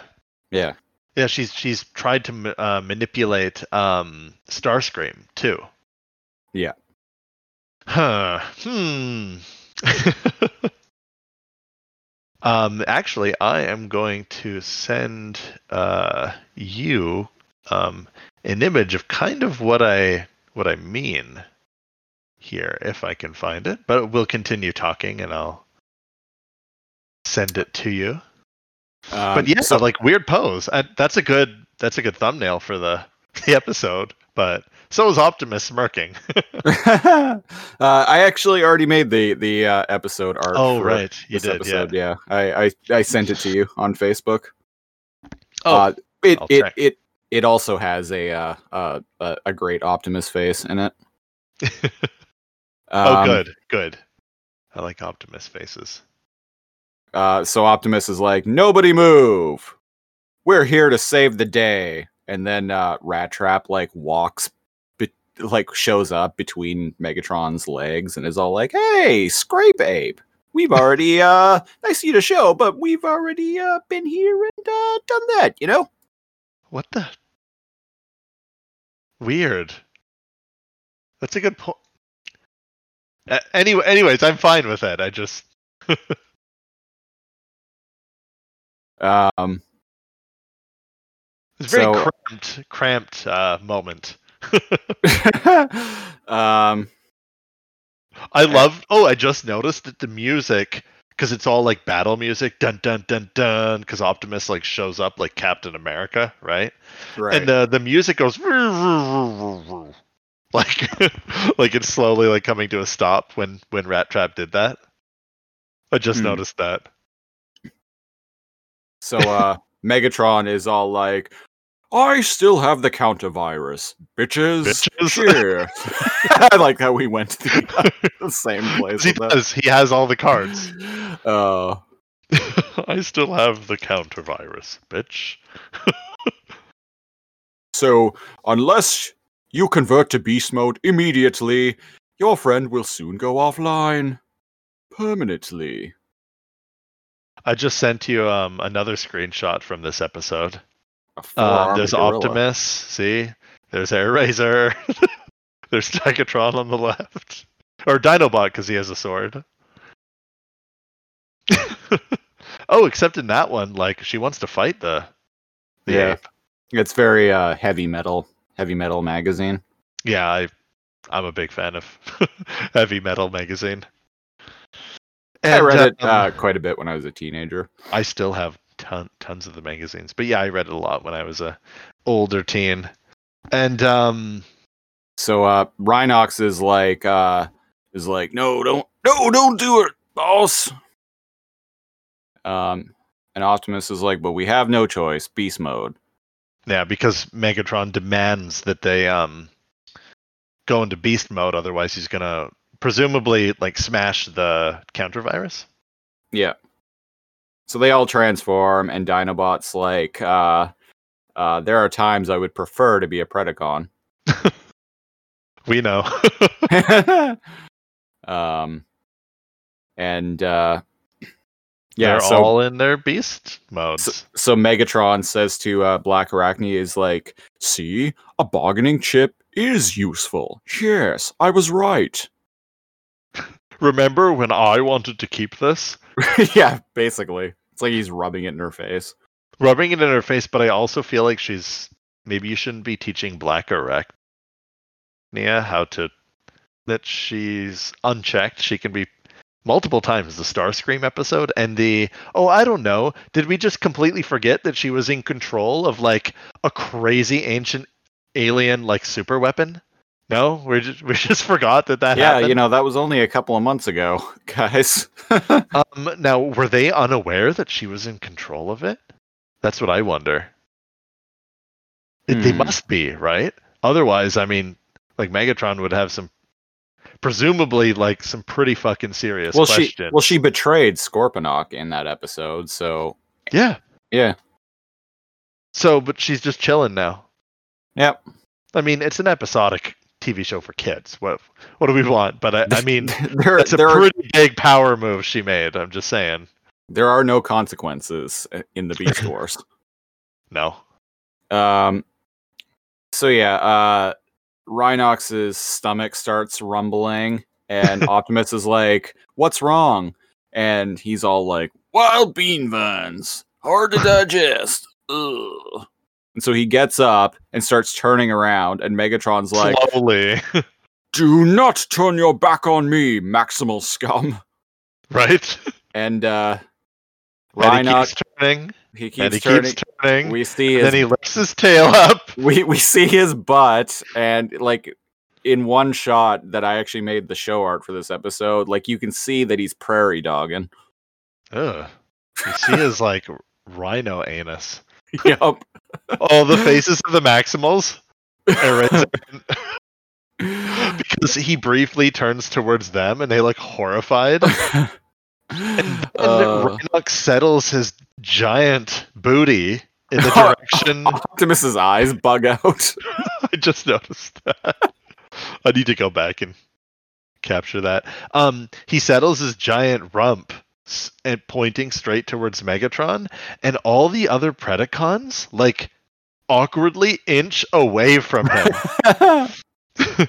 Yeah, yeah, she's she's tried to uh, manipulate um Starscream too. Yeah. Huh. Hmm. [laughs] um. Actually, I am going to send uh you um an image of kind of what I what I mean here, if I can find it. But we'll continue talking, and I'll send it to you. Um, but yeah, so- like weird pose. I, that's a good that's a good thumbnail for the [laughs] the episode. But so is Optimus smirking. [laughs] [laughs] uh, I actually already made the the uh, episode art. oh right, you this did. episode. Yeah, I, I I sent it to you on Facebook. Oh, uh, it I'll it, check. it it also has a uh, uh a, a great Optimus face in it. [laughs] oh, Um, good, good. I like Optimus faces. Uh, so Optimus is like, nobody move. we're here to save the day. And then uh, Rat Trap like walks, like shows up between Megatron's legs and is all like, "Hey, Scrape Ape, we've already [laughs] uh, I see the show, but we've already uh been here and uh done that, you know." What the? Weird. That's a good point. Uh, anyway, anyways, I'm fine with it. I just [laughs] Um, it's a very So- cramped, cramped uh, moment. [laughs] um, I love. Oh, I just noticed that the music, because it's all like battle music, dun dun dun dun. Because Optimus like shows up like Captain America, right? right. And the the music goes [laughs] like [laughs] like it's slowly like coming to a stop when when Rat Trap did that. I just Hmm. noticed that. So uh Megatron is all like, I still have the counter virus, bitches. Bitches. Here. [laughs] [laughs] I like how we went to the, [laughs] the same place. he with that. does. He has all the cards. Uh, I still have the counter virus, bitch. so unless you convert to beast mode immediately, your friend will soon go offline. Permanently. I just sent you um another screenshot from this episode. Um, there's gorilla. Optimus. See, there's Airrazor. [laughs] there's Tigatron on the left, or Dinobot because he has a sword. [laughs] oh, except in that one, like she wants to fight the the Yeah. ape. It's very uh heavy metal heavy metal magazine. Yeah, I I'm a big fan of [laughs] heavy metal magazine. I read it um, uh, quite a bit when I was a teenager. I still have ton tons of the magazines, but yeah, I read it a lot when I was a older teen. And um, So uh Rhinox is like uh is like, no, don't no, don't do it, boss. Um and Optimus is like, but we have no choice, beast mode. yeah, because Megatron demands that they um go into beast mode, otherwise he's gonna presumably like smash the counter virus. Yeah. So they all transform and Dinobot's like, uh uh there are times I would prefer to be a Predacon. [laughs] We know. [laughs] um and uh yeah, They're so all in their beast modes. So Megatron says to uh, Black Arachnia is like, "See, a bargaining chip is useful. Yes, I was right." Remember when I wanted to keep this? [laughs] yeah, basically, it's like he's rubbing it in her face. Rubbing it in her face, but I also feel like she's maybe you shouldn't be teaching Black Arachnia how to that she's unchecked. She can be multiple times the Starscream episode and the oh I don't know. Did we just completely forget that she was in control of like a crazy ancient alien like super weapon? No, we just we [laughs] just forgot that that yeah, happened. you know that was only a couple of months ago, [laughs] guys. [laughs] Um, now, were they unaware that she was in control of it? That's what I wonder. It- They Hmm. must be, right? Otherwise, I mean, like Megatron would have some, presumably, like some pretty fucking serious well, she questions. well she betrayed Scorponok in that episode, so yeah. yeah, So, but she's just chilling now. yep. I mean, it's an episodic TV show for kids. What what do we want? But I, I [laughs] mean, there it's a there are, pretty big power move she made. I'm just saying. there are no consequences uh, in the Beast [laughs] Wars. No. Um. So yeah, uh, Rhinox's stomach starts rumbling, and [laughs] Optimus is like, "What's wrong?" And he's all like, "Wild bean vines, hard to digest." Ugh. And so he gets up and starts turning around, and Megatron's like, Slowly, [laughs] "Do not turn your back on me, Maximal scum!" right? And uh, [laughs] And he keeps turning, he keeps, and he turning. keeps turning. we see and his then he lifts his tail up. we we see his butt and like in one shot that I actually made the show art for this episode, like you can see that he's prairie dogging. Ugh. You see his like rhino anus. [laughs] yep. Oh, the faces of the Maximals. Are right there. because he briefly turns towards them and they look horrified. And [laughs] Uh, Rhinox settles his giant booty in the [laughs] direction. Optimus's eyes bug out. I just noticed that. I need to go back and capture that. Um, he settles his giant rump s- and pointing straight towards Megatron, and all the other Predacons like awkwardly inch away from him. [laughs]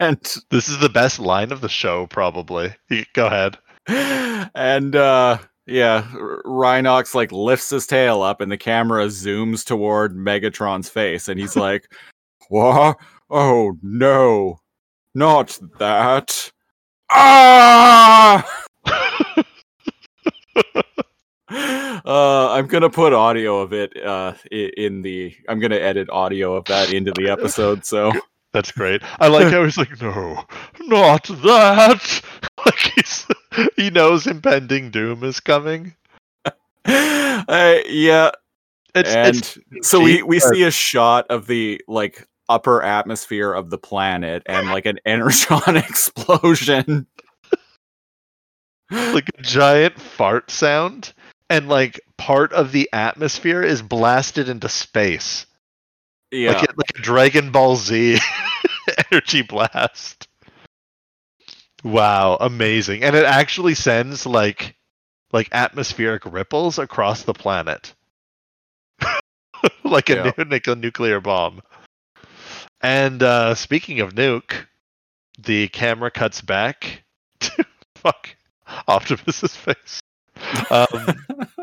and this is the best line of the show, probably. Go ahead. and uh yeah, Rhinox like lifts his tail up and the camera zooms toward Megatron's face and he's like, [laughs] "What? Oh no. Not that." Ah! Uh, I'm gonna put audio of it uh, in the. I'm gonna edit audio of that into the episode. So That's great. I like how he's like, no, not that. [laughs] Like he's, he knows impending doom is coming. [laughs] uh, yeah, It's, and it's so we we see a shot of the like upper atmosphere of the planet and like an [laughs] energon explosion. Like a giant fart sound, and like part of the atmosphere is blasted into space, Yeah, like, a, like a Dragon Ball Z [laughs] energy blast. Wow, amazing! And it actually sends like like atmospheric ripples across the planet, [laughs] like a, Yeah. nu- a nuclear bomb. And uh, speaking of nuke, the camera cuts back [laughs] to fuck [laughs] Optimus's face. Um,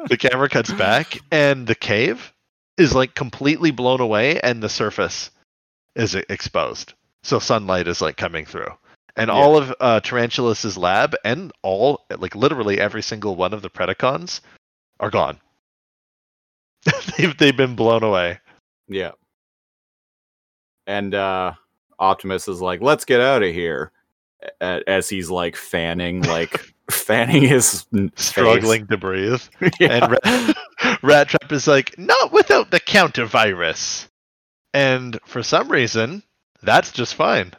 the camera cuts back, and the cave is like completely blown away, and the surface is exposed. So sunlight is like coming through, and Yeah. all of uh, Tarantulas' lab and all like literally every single one of the Predacons are gone. [laughs] they've they've been blown away. yeah. And uh, Optimus is like, "Let's get out of here," as he's like fanning, like [laughs] fanning his n- face. Struggling to breathe. [laughs] Yeah. And Rat, [laughs] Rattrap is like, not without the counter virus. And for some reason, that's just fine.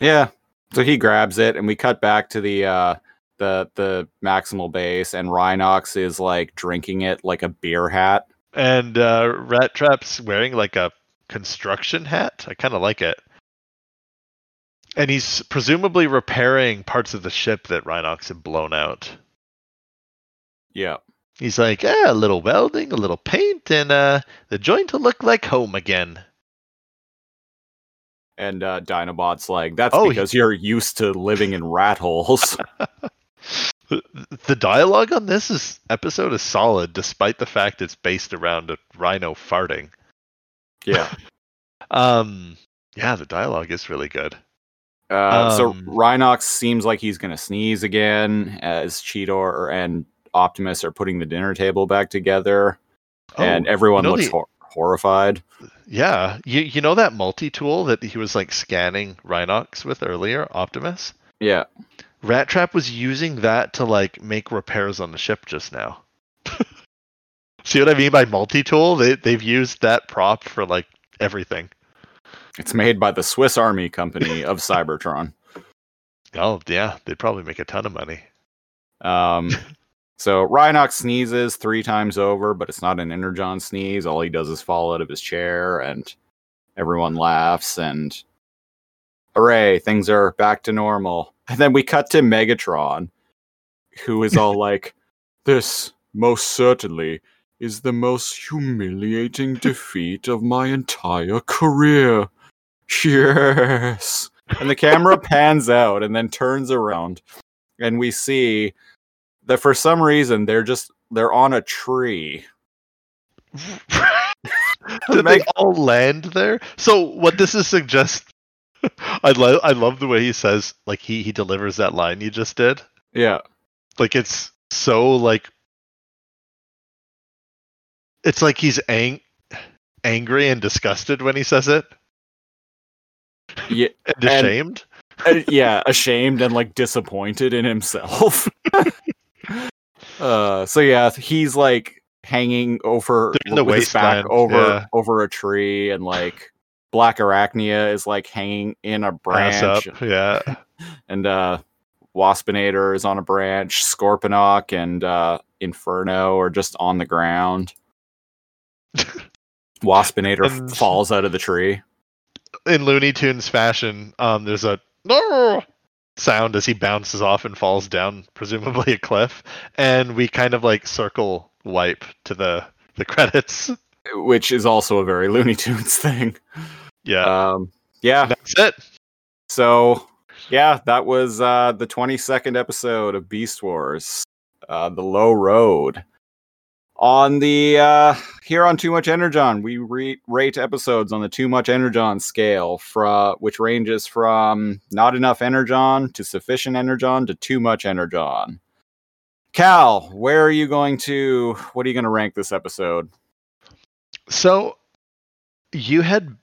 Yeah. So he grabs it, and we cut back to the uh, the the maximal base, and Rhinox is like drinking it like a beer hat. And uh, Rattrap's wearing like a construction hat. I kind of like it. And he's presumably repairing parts of the ship that Rhinox had blown out. Yeah. He's like, yeah, a little welding, a little paint, and uh, the joint will look like home again. And uh, Dinobot's like, that's Oh, he- because you're used to living in rat holes. The- [laughs] The dialogue on this is, episode is solid, despite the fact it's based around a rhino farting. yeah. [laughs] Um, yeah, the dialogue is really good. Uh, so Um, Rhinox seems like he's gonna sneeze again as Cheetor and Optimus are putting the dinner table back together, and Oh, everyone know looks the- hor- horrified. Yeah, you you know that multi tool that he was like scanning Rhinox with earlier, Optimus. Yeah. Rattrap was using that to like make repairs on the ship just now. [laughs] See what I mean by multi tool? They they've used that prop for like everything. It's made by the Swiss Army Company of [laughs] Cybertron. Oh yeah, they'd probably make a ton of money. Um, [laughs] so Rhinox sneezes three times over, but it's not an Energon sneeze. All he does is fall out of his chair, and everyone laughs. And hooray, things are back to normal. And then we cut to Megatron, who is all [laughs] like, "This most certainly is the most humiliating defeat of my entire career." Yes. And the camera [laughs] pans out and then turns around and we see that for some reason they're just they're on a tree. [laughs] Did they all land there? So what this is suggest [laughs] I love I love the way he says like he he delivers that line you just did. Yeah. Like it's so like it's like he's ang- angry and disgusted when he says it Yeah, [laughs] and And- ashamed. uh, yeah, ashamed and like disappointed in himself. [laughs] uh so yeah, he's like hanging over They're in the with his back wasteland, over yeah. over a tree and like Black Arachnia is like hanging in a branch up. Yeah. [laughs] and uh Waspinator is on a branch, Scorponok and uh Inferno are just on the ground. Waspinator And- falls out of the tree. In Looney Tunes fashion, um, there's a "No!" sound as he bounces off and falls down, presumably a cliff, and we kind of like circle wipe to the the credits. which is also a very Looney Tunes thing. Yeah, Um, yeah. that's it. So, yeah, that was uh, the 22nd episode of Beast Wars, uh, The Low Road. On the uh, here on Too Much Energon, we re- rate episodes on the Too Much Energon scale, fra- which ranges from not enough Energon to sufficient Energon to too much Energon. Cal, where are you going to? What are you going to rank this episode? So you had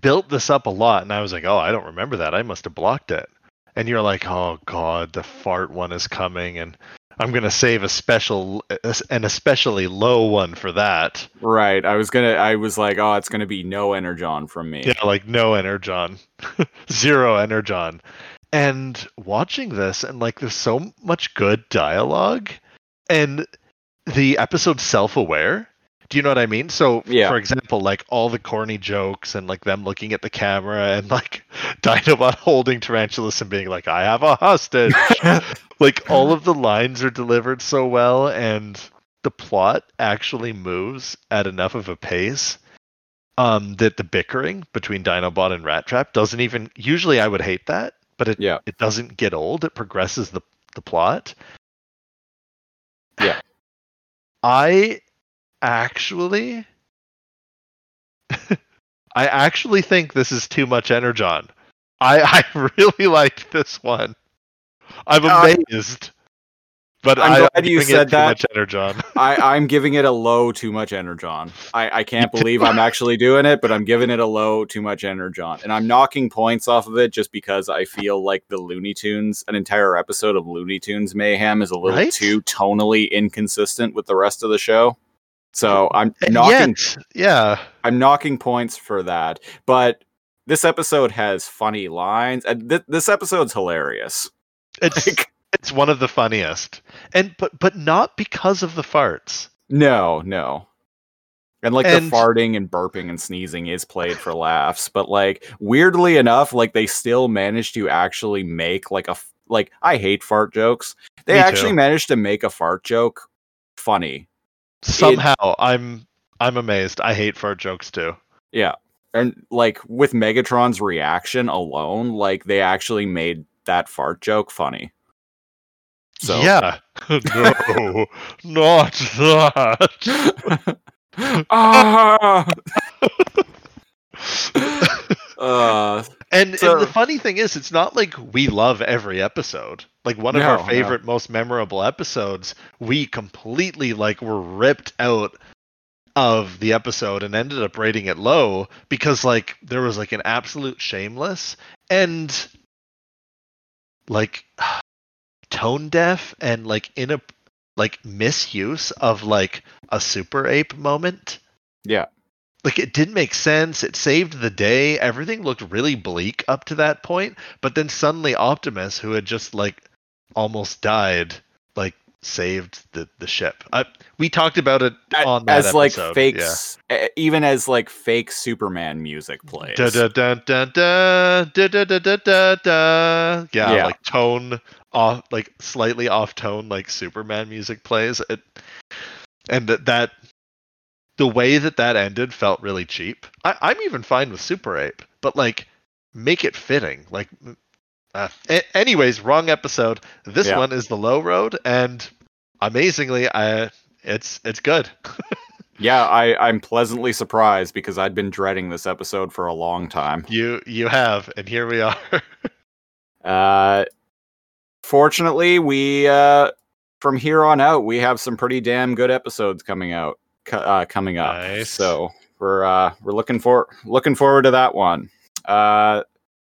built this up a lot, and I was like, "Oh, I don't remember that. I must have blocked it." And you're like, "Oh God, the fart one is coming," and I'm gonna save a special, an especially low one for that. Right, I was gonna. I was like, oh, it's gonna be no Energon from me. Yeah, like no energon, [laughs] zero energon. And watching this, and like, there's so much good dialogue, and the episode's self-aware. Do you know what I mean? So, Yeah. for example, like all the corny jokes and like them looking at the camera and like [laughs] Dinobot holding Tarantulas and being like, "I have a hostage." [laughs] like all of the lines are delivered so well, and the plot actually moves at enough of a pace um, that the bickering between Dinobot and Rattrap doesn't even. Usually, I would hate that, but it Yeah. it doesn't get old. It progresses the the plot. Yeah. I actually, [laughs] I actually think this is too much Energon. I [laughs] I really liked this one. I'm Uh, amazed. But I'm glad I'm you said too that. much Energon. [laughs] I, I'm giving it a low too much energon. I, I can't believe I'm actually doing it, but I'm giving it a low too much energon. And I'm knocking points off of it just because I feel like the Looney Tunes, an entire episode of Looney Tunes Mayhem is a little Right? too tonally inconsistent with the rest of the show. So uh, I'm knocking yet, yeah. I'm knocking points for that. But this episode has funny lines. And th- this episode's hilarious. It's Like, [laughs] it's one of the funniest. And but but not because of the farts. No, no. And like And- the farting and burping and sneezing is played for laughs, but like weirdly enough, like they still managed to actually make like a like I hate fart jokes. They actually too. managed to make a fart joke funny. Somehow I'm I'm amazed. I hate fart jokes too. Yeah. And like with Megatron's reaction alone, like they actually made that fart joke funny. So Yeah. [laughs] no, not that. [laughs] ah! [laughs] uh, And, So- and the funny thing is, it's not like we love every episode. Like one of No, our no. favorite, most memorable episodes, we completely like were ripped out of the episode and ended up rating it low because like there was like an absolute shameless and like [sighs] tone deaf and like in a like misuse of like a super ape moment yeah. Like it didn't make sense it saved the day everything looked really bleak up to that point but then suddenly optimus who had just like almost died like saved the the ship I, we talked about it on that as like episode, fake, yeah. s- e- even as like fake Superman music plays. Da, da, da, da, da, da, da, da, da, da, da. Yeah, Yeah. like tone off, like slightly off tone, like Superman music plays. It, and that that the way that that ended felt really cheap. I, I'm even fine with Super Ape, but like make it fitting. Like, uh, a- anyways, wrong episode. This Yeah. one is the low road, and amazingly, I it's it's good. [laughs] Yeah, I, I'm pleasantly surprised because I'd been dreading this episode for a long time. You you have, and here we [laughs] are. Uh, fortunately, we uh, from here on out we have some pretty damn good episodes coming out, uh, coming up. Nice. So we're uh, we're looking for looking forward to that one. Uh,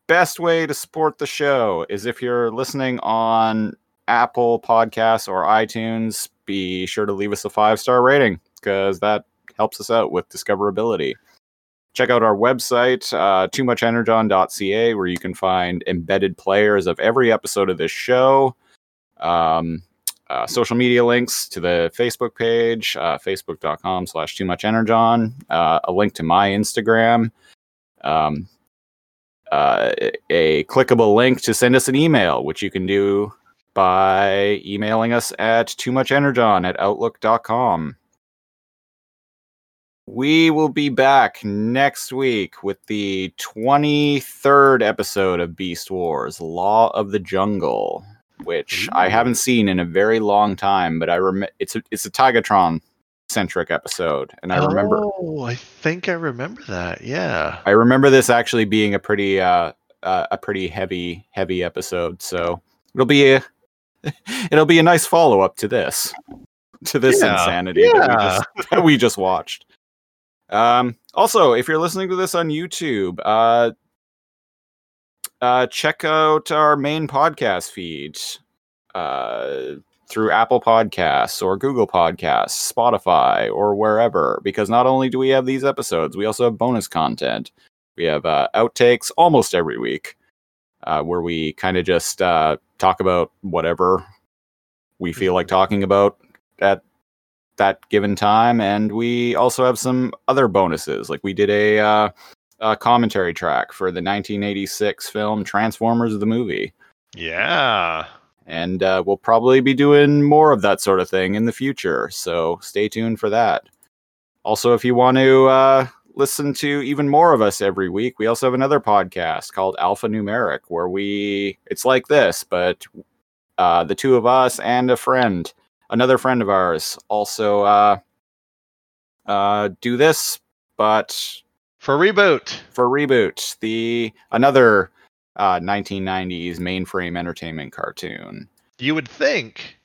best way to support the show is if you're listening on Apple Podcasts or iTunes, be sure to leave us a five star rating because that helps us out with discoverability. Check out our website, uh, toomuchenergon.ca, where you can find embedded players of every episode of this show. Um, uh, social media links to the Facebook page, uh, facebook.com slash too much energon, uh, a link to my Instagram, um, uh, a clickable link to send us an email, which you can do by emailing us at too much energon at outlook.com. We will be back next week with the 23rd episode of Beast Wars Law of the Jungle, which I haven't seen in a very long time, but I rem- it's a it's a Tigatron centric episode and I remember Oh, I think I remember that. Yeah. I remember this actually being a pretty uh, uh a pretty heavy heavy episode, so it'll be a [laughs] it'll be a nice follow up to this to this Yeah, insanity that, we just, [laughs] that we just watched. Um, also, if you're listening to this on YouTube, uh, uh, check out our main podcast feed uh, through Apple Podcasts or Google Podcasts, Spotify, or wherever. Because not only do we have these episodes, we also have bonus content. We have uh, outtakes almost every week, uh, where we kind of just uh, talk about whatever we feel like talking about at that given time, and we also have some other bonuses. Like we did a, uh, a commentary track for the 1986 film Transformers the movie, Yeah. and uh, we'll probably be doing more of that sort of thing in the future. So stay tuned for that. Also, if you want to uh, listen to even more of us every week, we also have another podcast called Alpha Numeric, where we it's like this, but uh, the two of us and a friend, another friend of ours, also uh, uh, do this, but For reboot. for reboot, the another uh, 1990s mainframe entertainment cartoon. You would think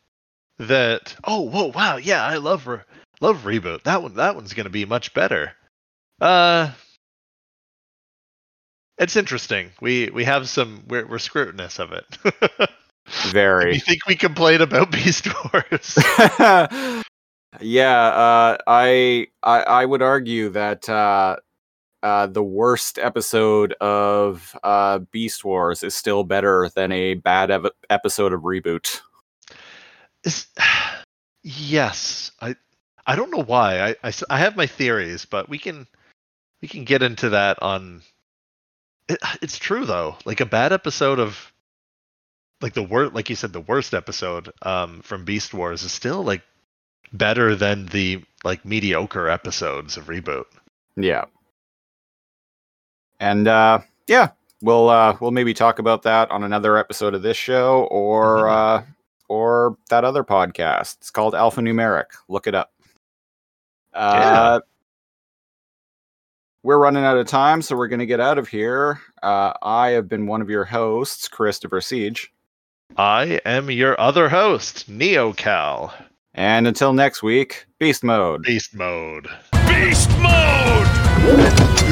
that oh whoa wow yeah I love re- love reboot that one that one's gonna be much better. Uh, it's interesting. We we have some we're we're scrutinous of it. [laughs] Very. you think we complain about Beast Wars? [laughs] yeah, uh, I, I I would argue that uh, uh, the worst episode of uh, Beast Wars is still better than a bad ev- episode of Reboot. Is- yes, I I don't know why. I I have my theories, but we can we can get into that on. It, it's true though. Like a bad episode of like the worst, like you said, the worst episode um, from Beast Wars is still like better than the like mediocre episodes of reboot. Yeah, and uh, yeah, we'll uh, we'll maybe talk about that on another episode of this show or Mhm. uh, or that other podcast. It's called Alpha Numeric. Look it up. Uh, We're running out of time, so we're going to get out of here. Uh, I have been one of your hosts, Christopher Siege. I am your other host, NeoCal. And until next week, Beast Mode. Beast mode. Beast mode!